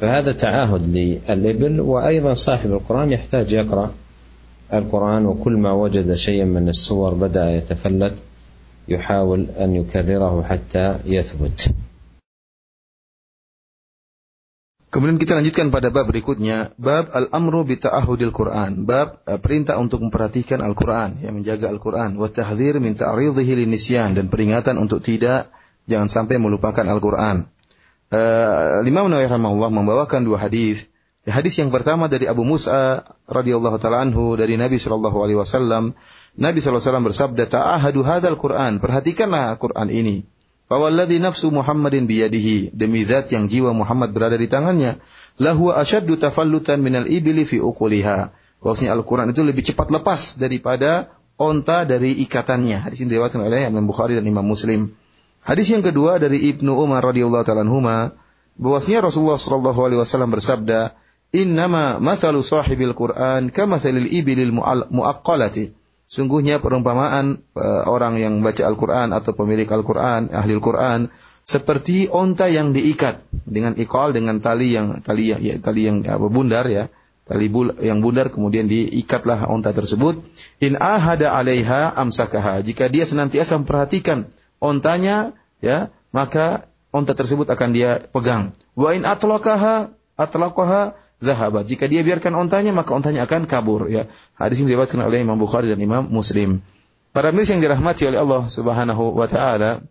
فهذا تعاهد للإبل وأيضا صاحب القرآن يحتاج يقرأ القرآن وكل ما وجد شيئا من السور بدأ يتفلت يحاول أن يكرره حتى يثبت. Kemudian kita lanjutkan pada bab berikutnya, bab al-amru bi ta'ahudil Quran, bab uh, perintah untuk memperhatikan Al-Quran, yang menjaga Al-Quran, wa tahdzir min ta'ridhihi linisyan dan peringatan untuk tidak jangan sampai melupakan Al-Quran. Uh, Imam Nawawi rahimahullah membawakan dua hadis. Hadis yang pertama dari Abu Musa radhiyallahu taala anhu dari Nabi sallallahu alaihi wasallam, Nabi sallallahu alaihi wasallam bersabda, "Ta'ahadu hadzal Quran, perhatikanlah Al-Quran ini." Fawalladhi nafsu Muhammadin biyadihi. Demi zat yang jiwa Muhammad berada di tangannya. Lahu asyaddu tafallutan minal ibili fi uquliha. Bahwasanya Al-Quran itu lebih cepat lepas daripada onta dari ikatannya. Hadis ini diriwayatkan oleh Imam Bukhari dan Imam Muslim. Hadis yang kedua dari Ibnu Umar radhiyallahu taala anhuma bahwasanya Rasulullah sallallahu alaihi wasallam bersabda, "Innama mathalu sahibil Qur'an kamathalil ibilil muaqqalati." Sungguhnya perumpamaan uh, orang yang membaca Al-Quran atau pemilik Al-Quran, ahli Al-Quran, seperti onta yang diikat dengan ikal dengan tali yang tali yang ya, tali yang apa bundar ya. Tali bul, yang bundar kemudian diikatlah onta tersebut. In ahada alaiha amsakaha. Jika dia senantiasa memperhatikan ontanya ya maka onta tersebut akan dia pegang. Wa in atlaqaha atlaqaha zahabat. Jika dia biarkan ontanya, maka ontanya akan kabur. Ya, hadis ini diriwayatkan oleh Imam Bukhari dan Imam Muslim. Para mirsa yang dirahmati oleh Allah Subhanahu wa taala,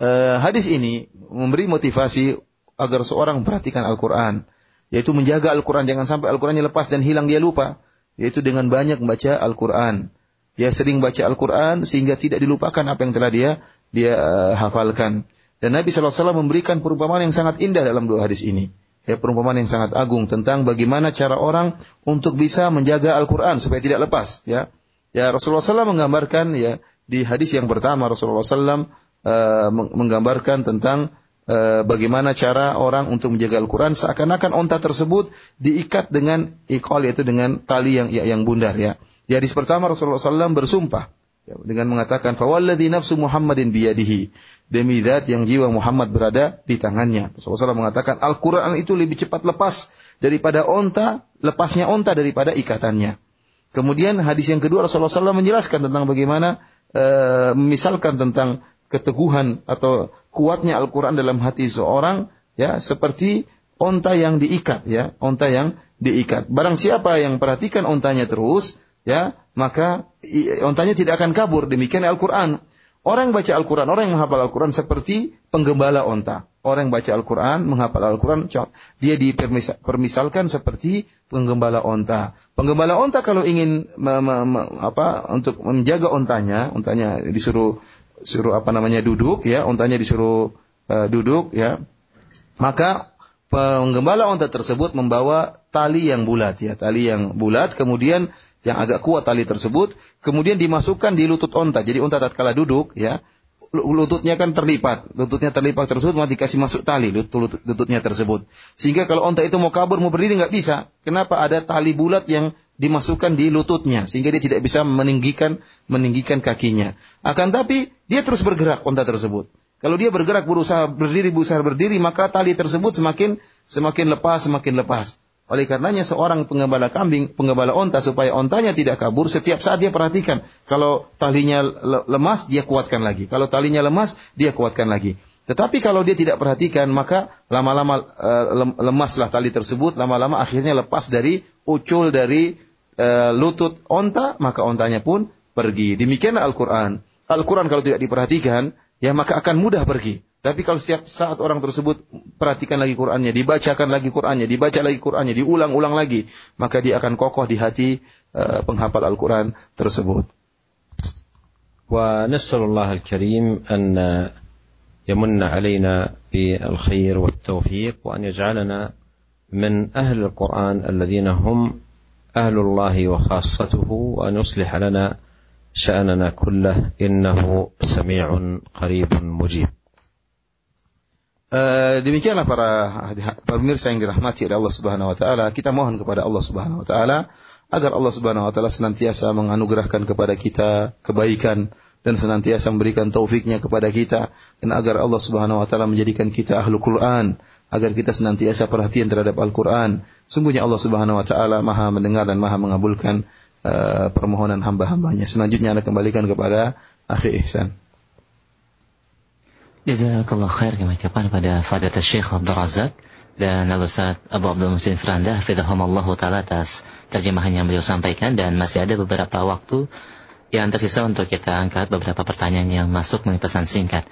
eh, hadis ini memberi motivasi agar seorang memperhatikan Al-Qur'an, yaitu menjaga Al-Qur'an jangan sampai Al-Qur'annya lepas dan hilang dia lupa, yaitu dengan banyak membaca Al-Qur'an. Dia sering baca Al-Qur'an sehingga tidak dilupakan apa yang telah dia dia uh, hafalkan. Dan Nabi SAW memberikan perumpamaan yang sangat indah dalam dua hadis ini ya perumpamaan yang sangat agung tentang bagaimana cara orang untuk bisa menjaga Al-Qur'an supaya tidak lepas ya. Ya Rasulullah SAW menggambarkan ya di hadis yang pertama Rasulullah SAW uh, eh, menggambarkan tentang uh, bagaimana cara orang untuk menjaga Al-Qur'an seakan-akan onta tersebut diikat dengan ikol yaitu dengan tali yang yang bundar ya. Di hadis pertama Rasulullah SAW bersumpah dengan mengatakan fawalladzi nafsu Muhammadin biyadihi demi zat yang jiwa Muhammad berada di tangannya. Rasulullah mengatakan Al-Qur'an itu lebih cepat lepas daripada onta, lepasnya onta daripada ikatannya. Kemudian hadis yang kedua Rasulullah SAW menjelaskan tentang bagaimana e, misalkan tentang keteguhan atau kuatnya Al-Qur'an dalam hati seorang ya seperti onta yang diikat ya, onta yang diikat. Barang siapa yang perhatikan ontanya terus, ya maka ontanya tidak akan kabur. Demikian Al-Quran. Orang yang baca Al-Quran, orang yang menghafal Al-Quran seperti penggembala onta. Orang yang baca Al-Quran, menghafal Al-Quran, dia dipermisalkan seperti penggembala onta. Penggembala onta kalau ingin me, me, me, apa untuk menjaga ontanya, ontanya disuruh suruh apa namanya duduk ya, ontanya disuruh uh, duduk ya, maka penggembala onta tersebut membawa tali yang bulat ya, tali yang bulat, kemudian yang agak kuat tali tersebut, kemudian dimasukkan di lutut onta. Jadi onta tatkala duduk, ya, lututnya kan terlipat, lututnya terlipat tersebut mau dikasih masuk tali lutut, lututnya tersebut. Sehingga kalau onta itu mau kabur mau berdiri nggak bisa. Kenapa? Ada tali bulat yang dimasukkan di lututnya sehingga dia tidak bisa meninggikan meninggikan kakinya. Akan tapi dia terus bergerak onta tersebut. Kalau dia bergerak berusaha berdiri berusaha berdiri maka tali tersebut semakin semakin lepas semakin lepas. Oleh karenanya seorang penggembala kambing, penggembala onta supaya ontanya tidak kabur, setiap saat dia perhatikan. Kalau talinya lemas, dia kuatkan lagi. Kalau talinya lemas, dia kuatkan lagi. Tetapi kalau dia tidak perhatikan, maka lama-lama uh, lemaslah tali tersebut, lama-lama akhirnya lepas dari ucul dari uh, lutut onta, maka ontanya pun pergi. Demikianlah Al-Quran. Al-Quran kalau tidak diperhatikan, ya maka akan mudah pergi. Tapi kalau setiap saat orang tersebut perhatikan lagi Qur'annya, dibacakan lagi Qur'annya, dibaca lagi Qur'annya, diulang-ulang lagi, maka dia akan kokoh di hati uh, penghafal Al-Quran tersebut. ونسأل الله الكريم أن يمن علينا بالخير والتوفيق وأن يجعلنا من أهل القرآن الذين هم أهل الله وخاصته وأن يصلح لنا شأننا كله إنه سميع قريب مجيب Uh, demikianlah para pemirsa yang dirahmati oleh Allah Subhanahu wa taala, kita mohon kepada Allah Subhanahu wa taala agar Allah Subhanahu wa taala senantiasa menganugerahkan kepada kita kebaikan dan senantiasa memberikan taufiknya kepada kita dan agar Allah Subhanahu wa taala menjadikan kita ahlu Quran, agar kita senantiasa perhatian terhadap Al-Qur'an. Sungguhnya Allah Subhanahu wa taala Maha mendengar dan Maha mengabulkan uh, permohonan hamba-hambanya. Selanjutnya Anda kembalikan kepada Akhi Ihsan. Jazakallah khair kami ucapkan pada Fadilat Syekh Abdul Razak dan Al Ustaz Abu Abdul Musin Firanda Hafidhahumallahu Ta'ala atas terjemahan yang beliau sampaikan dan masih ada beberapa waktu yang tersisa untuk kita angkat beberapa pertanyaan yang masuk melalui pesan singkat.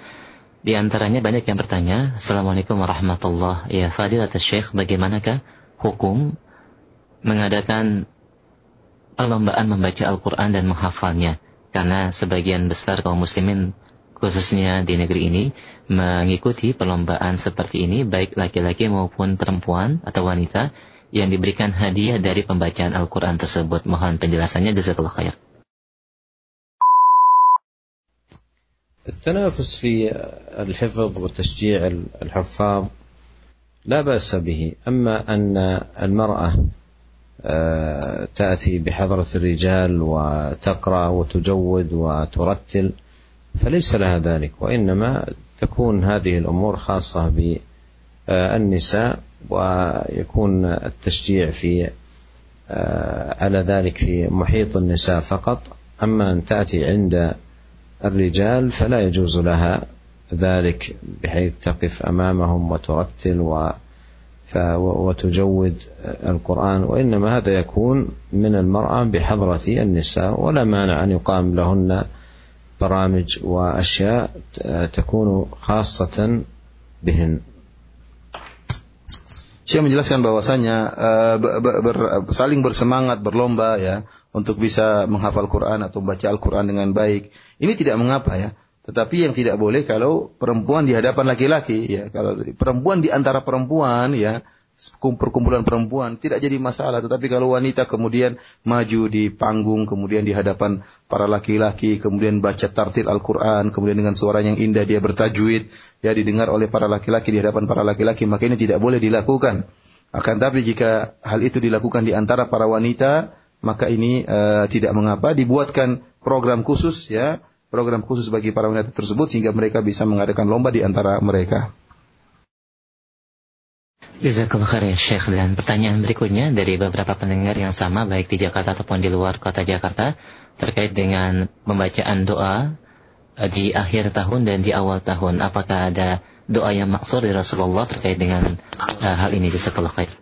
Di antaranya banyak yang bertanya, Assalamualaikum warahmatullahi Ya Fadilat Syekh, bagaimanakah hukum mengadakan perlombaan membaca Al-Quran dan menghafalnya? Karena sebagian besar kaum muslimin khususnya di negeri ini mengikuti perlombaan seperti ini baik laki-laki maupun perempuan atau wanita yang diberikan hadiah dari pembacaan Al-Quran tersebut. Mohon penjelasannya jazakallah khair. التنافس في الحفظ وتشجيع الحفاظ لا باس به اما ان المراه تاتي بحضره الرجال وتقرا وتجود وترتل فليس لها ذلك وإنما تكون هذه الأمور خاصة بالنساء ويكون التشجيع في على ذلك في محيط النساء فقط. أما أن تأتي عند الرجال فلا يجوز لها ذلك بحيث تقف أمامهم وترتل و وتجود القرآن. وإنما هذا يكون من المرأة بحضرة النساء ولا مانع أن يقام لهن برامج واشياء تكون خاصه بهن Syekh menjelaskan bahwasanya uh, ber, ber, saling bersemangat berlomba ya untuk bisa menghafal Quran atau membaca Al-Quran dengan baik. Ini tidak mengapa ya. Tetapi yang tidak boleh kalau perempuan di hadapan laki-laki ya. Kalau perempuan di antara perempuan ya perkumpulan perempuan tidak jadi masalah. Tetapi kalau wanita kemudian maju di panggung kemudian di hadapan para laki-laki kemudian baca tartil Al-Qur'an kemudian dengan suara yang indah dia bertajwid ya didengar oleh para laki-laki di hadapan para laki-laki maka ini tidak boleh dilakukan. Akan tapi jika hal itu dilakukan di antara para wanita maka ini uh, tidak mengapa dibuatkan program khusus ya program khusus bagi para wanita tersebut sehingga mereka bisa mengadakan lomba di antara mereka Jazakallah khair ya Syekh dan pertanyaan berikutnya dari beberapa pendengar yang sama baik di Jakarta ataupun di luar kota Jakarta terkait dengan pembacaan doa eh, di akhir tahun dan di awal tahun apakah ada doa yang maksud dari Rasulullah terkait dengan uh, hal ini jazakallah khair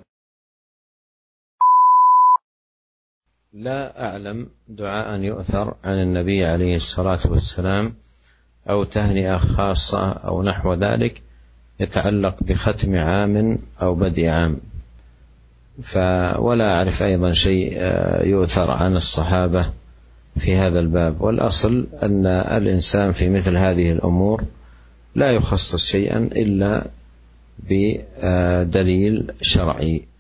لا أعلم دعاء يؤثر عن النبي عليه الصلاة والسلام أو تهنئة خاصة أو نحو ذلك يتعلق بختم عام أو بدء عام ولا أعرف أيضا شيء آه، يؤثر عن الصحابة في هذا الباب والأصل أن الإنسان في مثل هذه الأمور لا يخصص شيئا إلا بدليل شرعي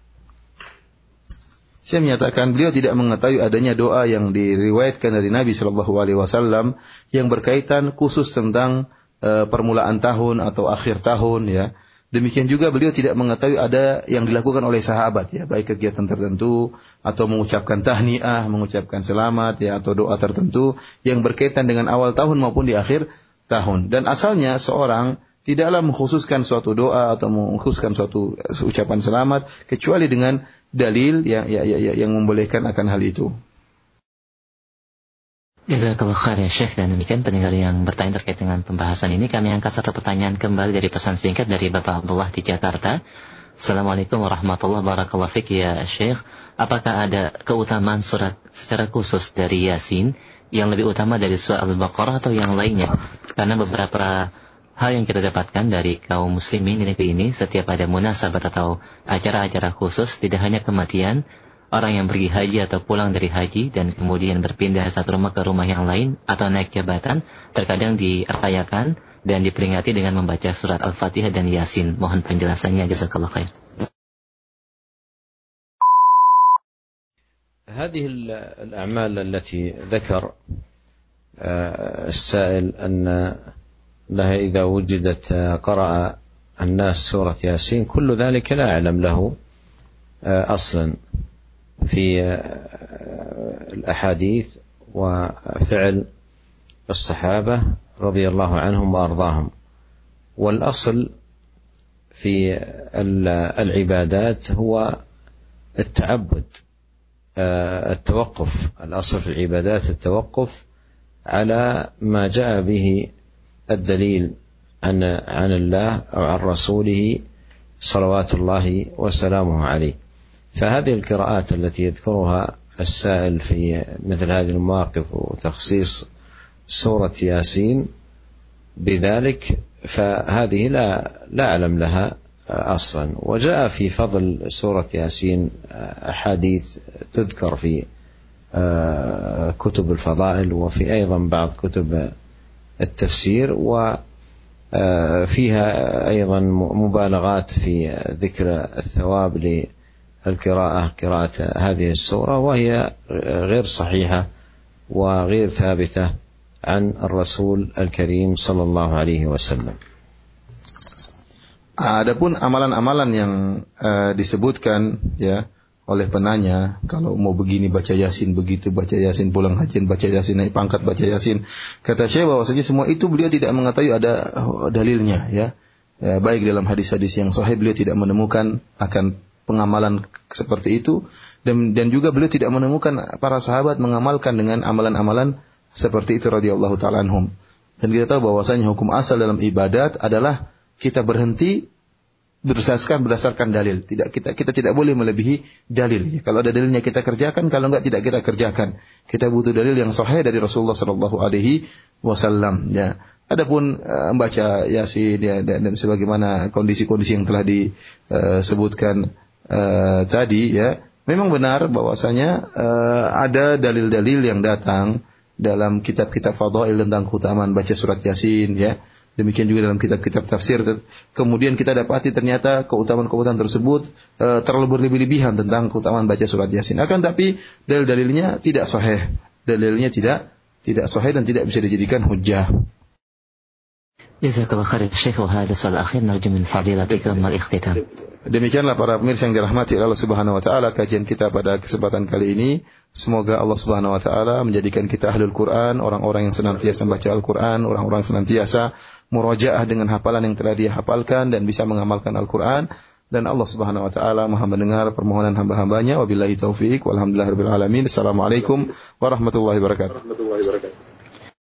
Saya menyatakan beliau tidak mengetahui adanya doa yang diriwayatkan dari Nabi Shallallahu Alaihi Wasallam yang berkaitan khusus tentang Eh, permulaan tahun atau akhir tahun ya. Demikian juga beliau tidak mengetahui ada yang dilakukan oleh sahabat ya, baik kegiatan tertentu atau mengucapkan tahniah, mengucapkan selamat ya atau doa tertentu yang berkaitan dengan awal tahun maupun di akhir tahun. Dan asalnya seorang tidaklah mengkhususkan suatu doa atau mengkhususkan suatu ucapan selamat kecuali dengan dalil yang, yang, yang membolehkan akan hal itu. Jazakallah khair ya Syekh dan demikian pendengar yang bertanya terkait dengan pembahasan ini kami angkat satu pertanyaan kembali dari pesan singkat dari Bapak Abdullah di Jakarta. Assalamualaikum warahmatullahi wabarakatuh ya Syekh. Apakah ada keutamaan surat secara khusus dari Yasin yang lebih utama dari surat Al-Baqarah atau yang lainnya? Karena beberapa hal yang kita dapatkan dari kaum muslimin di negeri ini setiap ada munasabat atau acara-acara khusus tidak hanya kematian orang yang pergi haji atau pulang dari haji dan kemudian berpindah satu rumah ke rumah yang lain atau naik jabatan terkadang dirayakan dan diperingati dengan membaca surat Al-Fatihah dan Yasin. Mohon penjelasannya jazakallah khair. هذه الأعمال التي ذكر السائل أن لها إذا وجدت قرأ الناس سورة ياسين كل ذلك لا أعلم له أصلا في الأحاديث وفعل الصحابة رضي الله عنهم وأرضاهم والأصل في العبادات هو التعبد التوقف الأصل في العبادات التوقف على ما جاء به الدليل عن عن الله أو عن رسوله صلوات الله وسلامه عليه. فهذه القراءات التي يذكرها السائل في مثل هذه المواقف وتخصيص سورة ياسين بذلك فهذه لا لا أعلم لها أصلا. وجاء في فضل سورة ياسين أحاديث تذكر في كتب الفضائل وفي أيضا بعض كتب التفسير وفيها أيضا مبالغات في ذكر الثواب للقراءة قراءة هذه السورة وهي غير صحيحة وغير ثابتة عن الرسول الكريم صلى الله عليه وسلم. Adapun amalan-amalan yang uh, disebutkan ya oleh penanya kalau mau begini baca yasin begitu baca yasin pulang haji baca yasin naik pangkat baca yasin kata saya bahwasanya semua itu beliau tidak mengetahui ada dalilnya ya, ya baik dalam hadis-hadis yang sahih beliau tidak menemukan akan pengamalan seperti itu dan dan juga beliau tidak menemukan para sahabat mengamalkan dengan amalan-amalan seperti itu radhiyallahu taala anhum dan kita tahu bahwasanya hukum asal dalam ibadat adalah kita berhenti berdasarkan berdasarkan dalil. Tidak kita kita tidak boleh melebihi dalil. Kalau ada dalilnya kita kerjakan, kalau enggak tidak kita kerjakan. Kita butuh dalil yang sahih dari Rasulullah Shallallahu Alaihi Wasallam. Ya. Adapun uh, Yasin ya, dan, dan sebagaimana kondisi-kondisi yang telah disebutkan uh, tadi ya, memang benar bahwasanya uh, ada dalil-dalil yang datang dalam kitab-kitab fadail tentang keutamaan baca surat Yasin ya Demikian juga dalam kitab-kitab tafsir. Kemudian kita dapati ternyata keutamaan-keutamaan tersebut e, terlalu berlebih-lebihan tentang keutamaan baca surat Yasin. Akan tapi dalil-dalilnya tidak sahih. Dalilnya tidak tidak sahih dan tidak bisa dijadikan hujah. Jazakallah khair Syekh wa hadha soal akhir narju min fadilatikum al ikhtitam. Demikianlah para pemirsa yang dirahmati Allah Subhanahu wa taala kajian kita pada kesempatan kali ini. Semoga Allah Subhanahu wa taala menjadikan kita ahlul Quran, orang-orang yang senantiasa membaca Al-Quran, orang-orang senantiasa murojaah dengan hafalan yang telah dia hafalkan dan bisa mengamalkan Al-Quran dan Allah Subhanahu wa taala Maha mendengar permohonan hamba-hambanya. Wabillahi taufik walhamdulillahirabbil alamin. Assalamualaikum warahmatullahi wabarakatuh. Warahmatullahi wabarakatuh.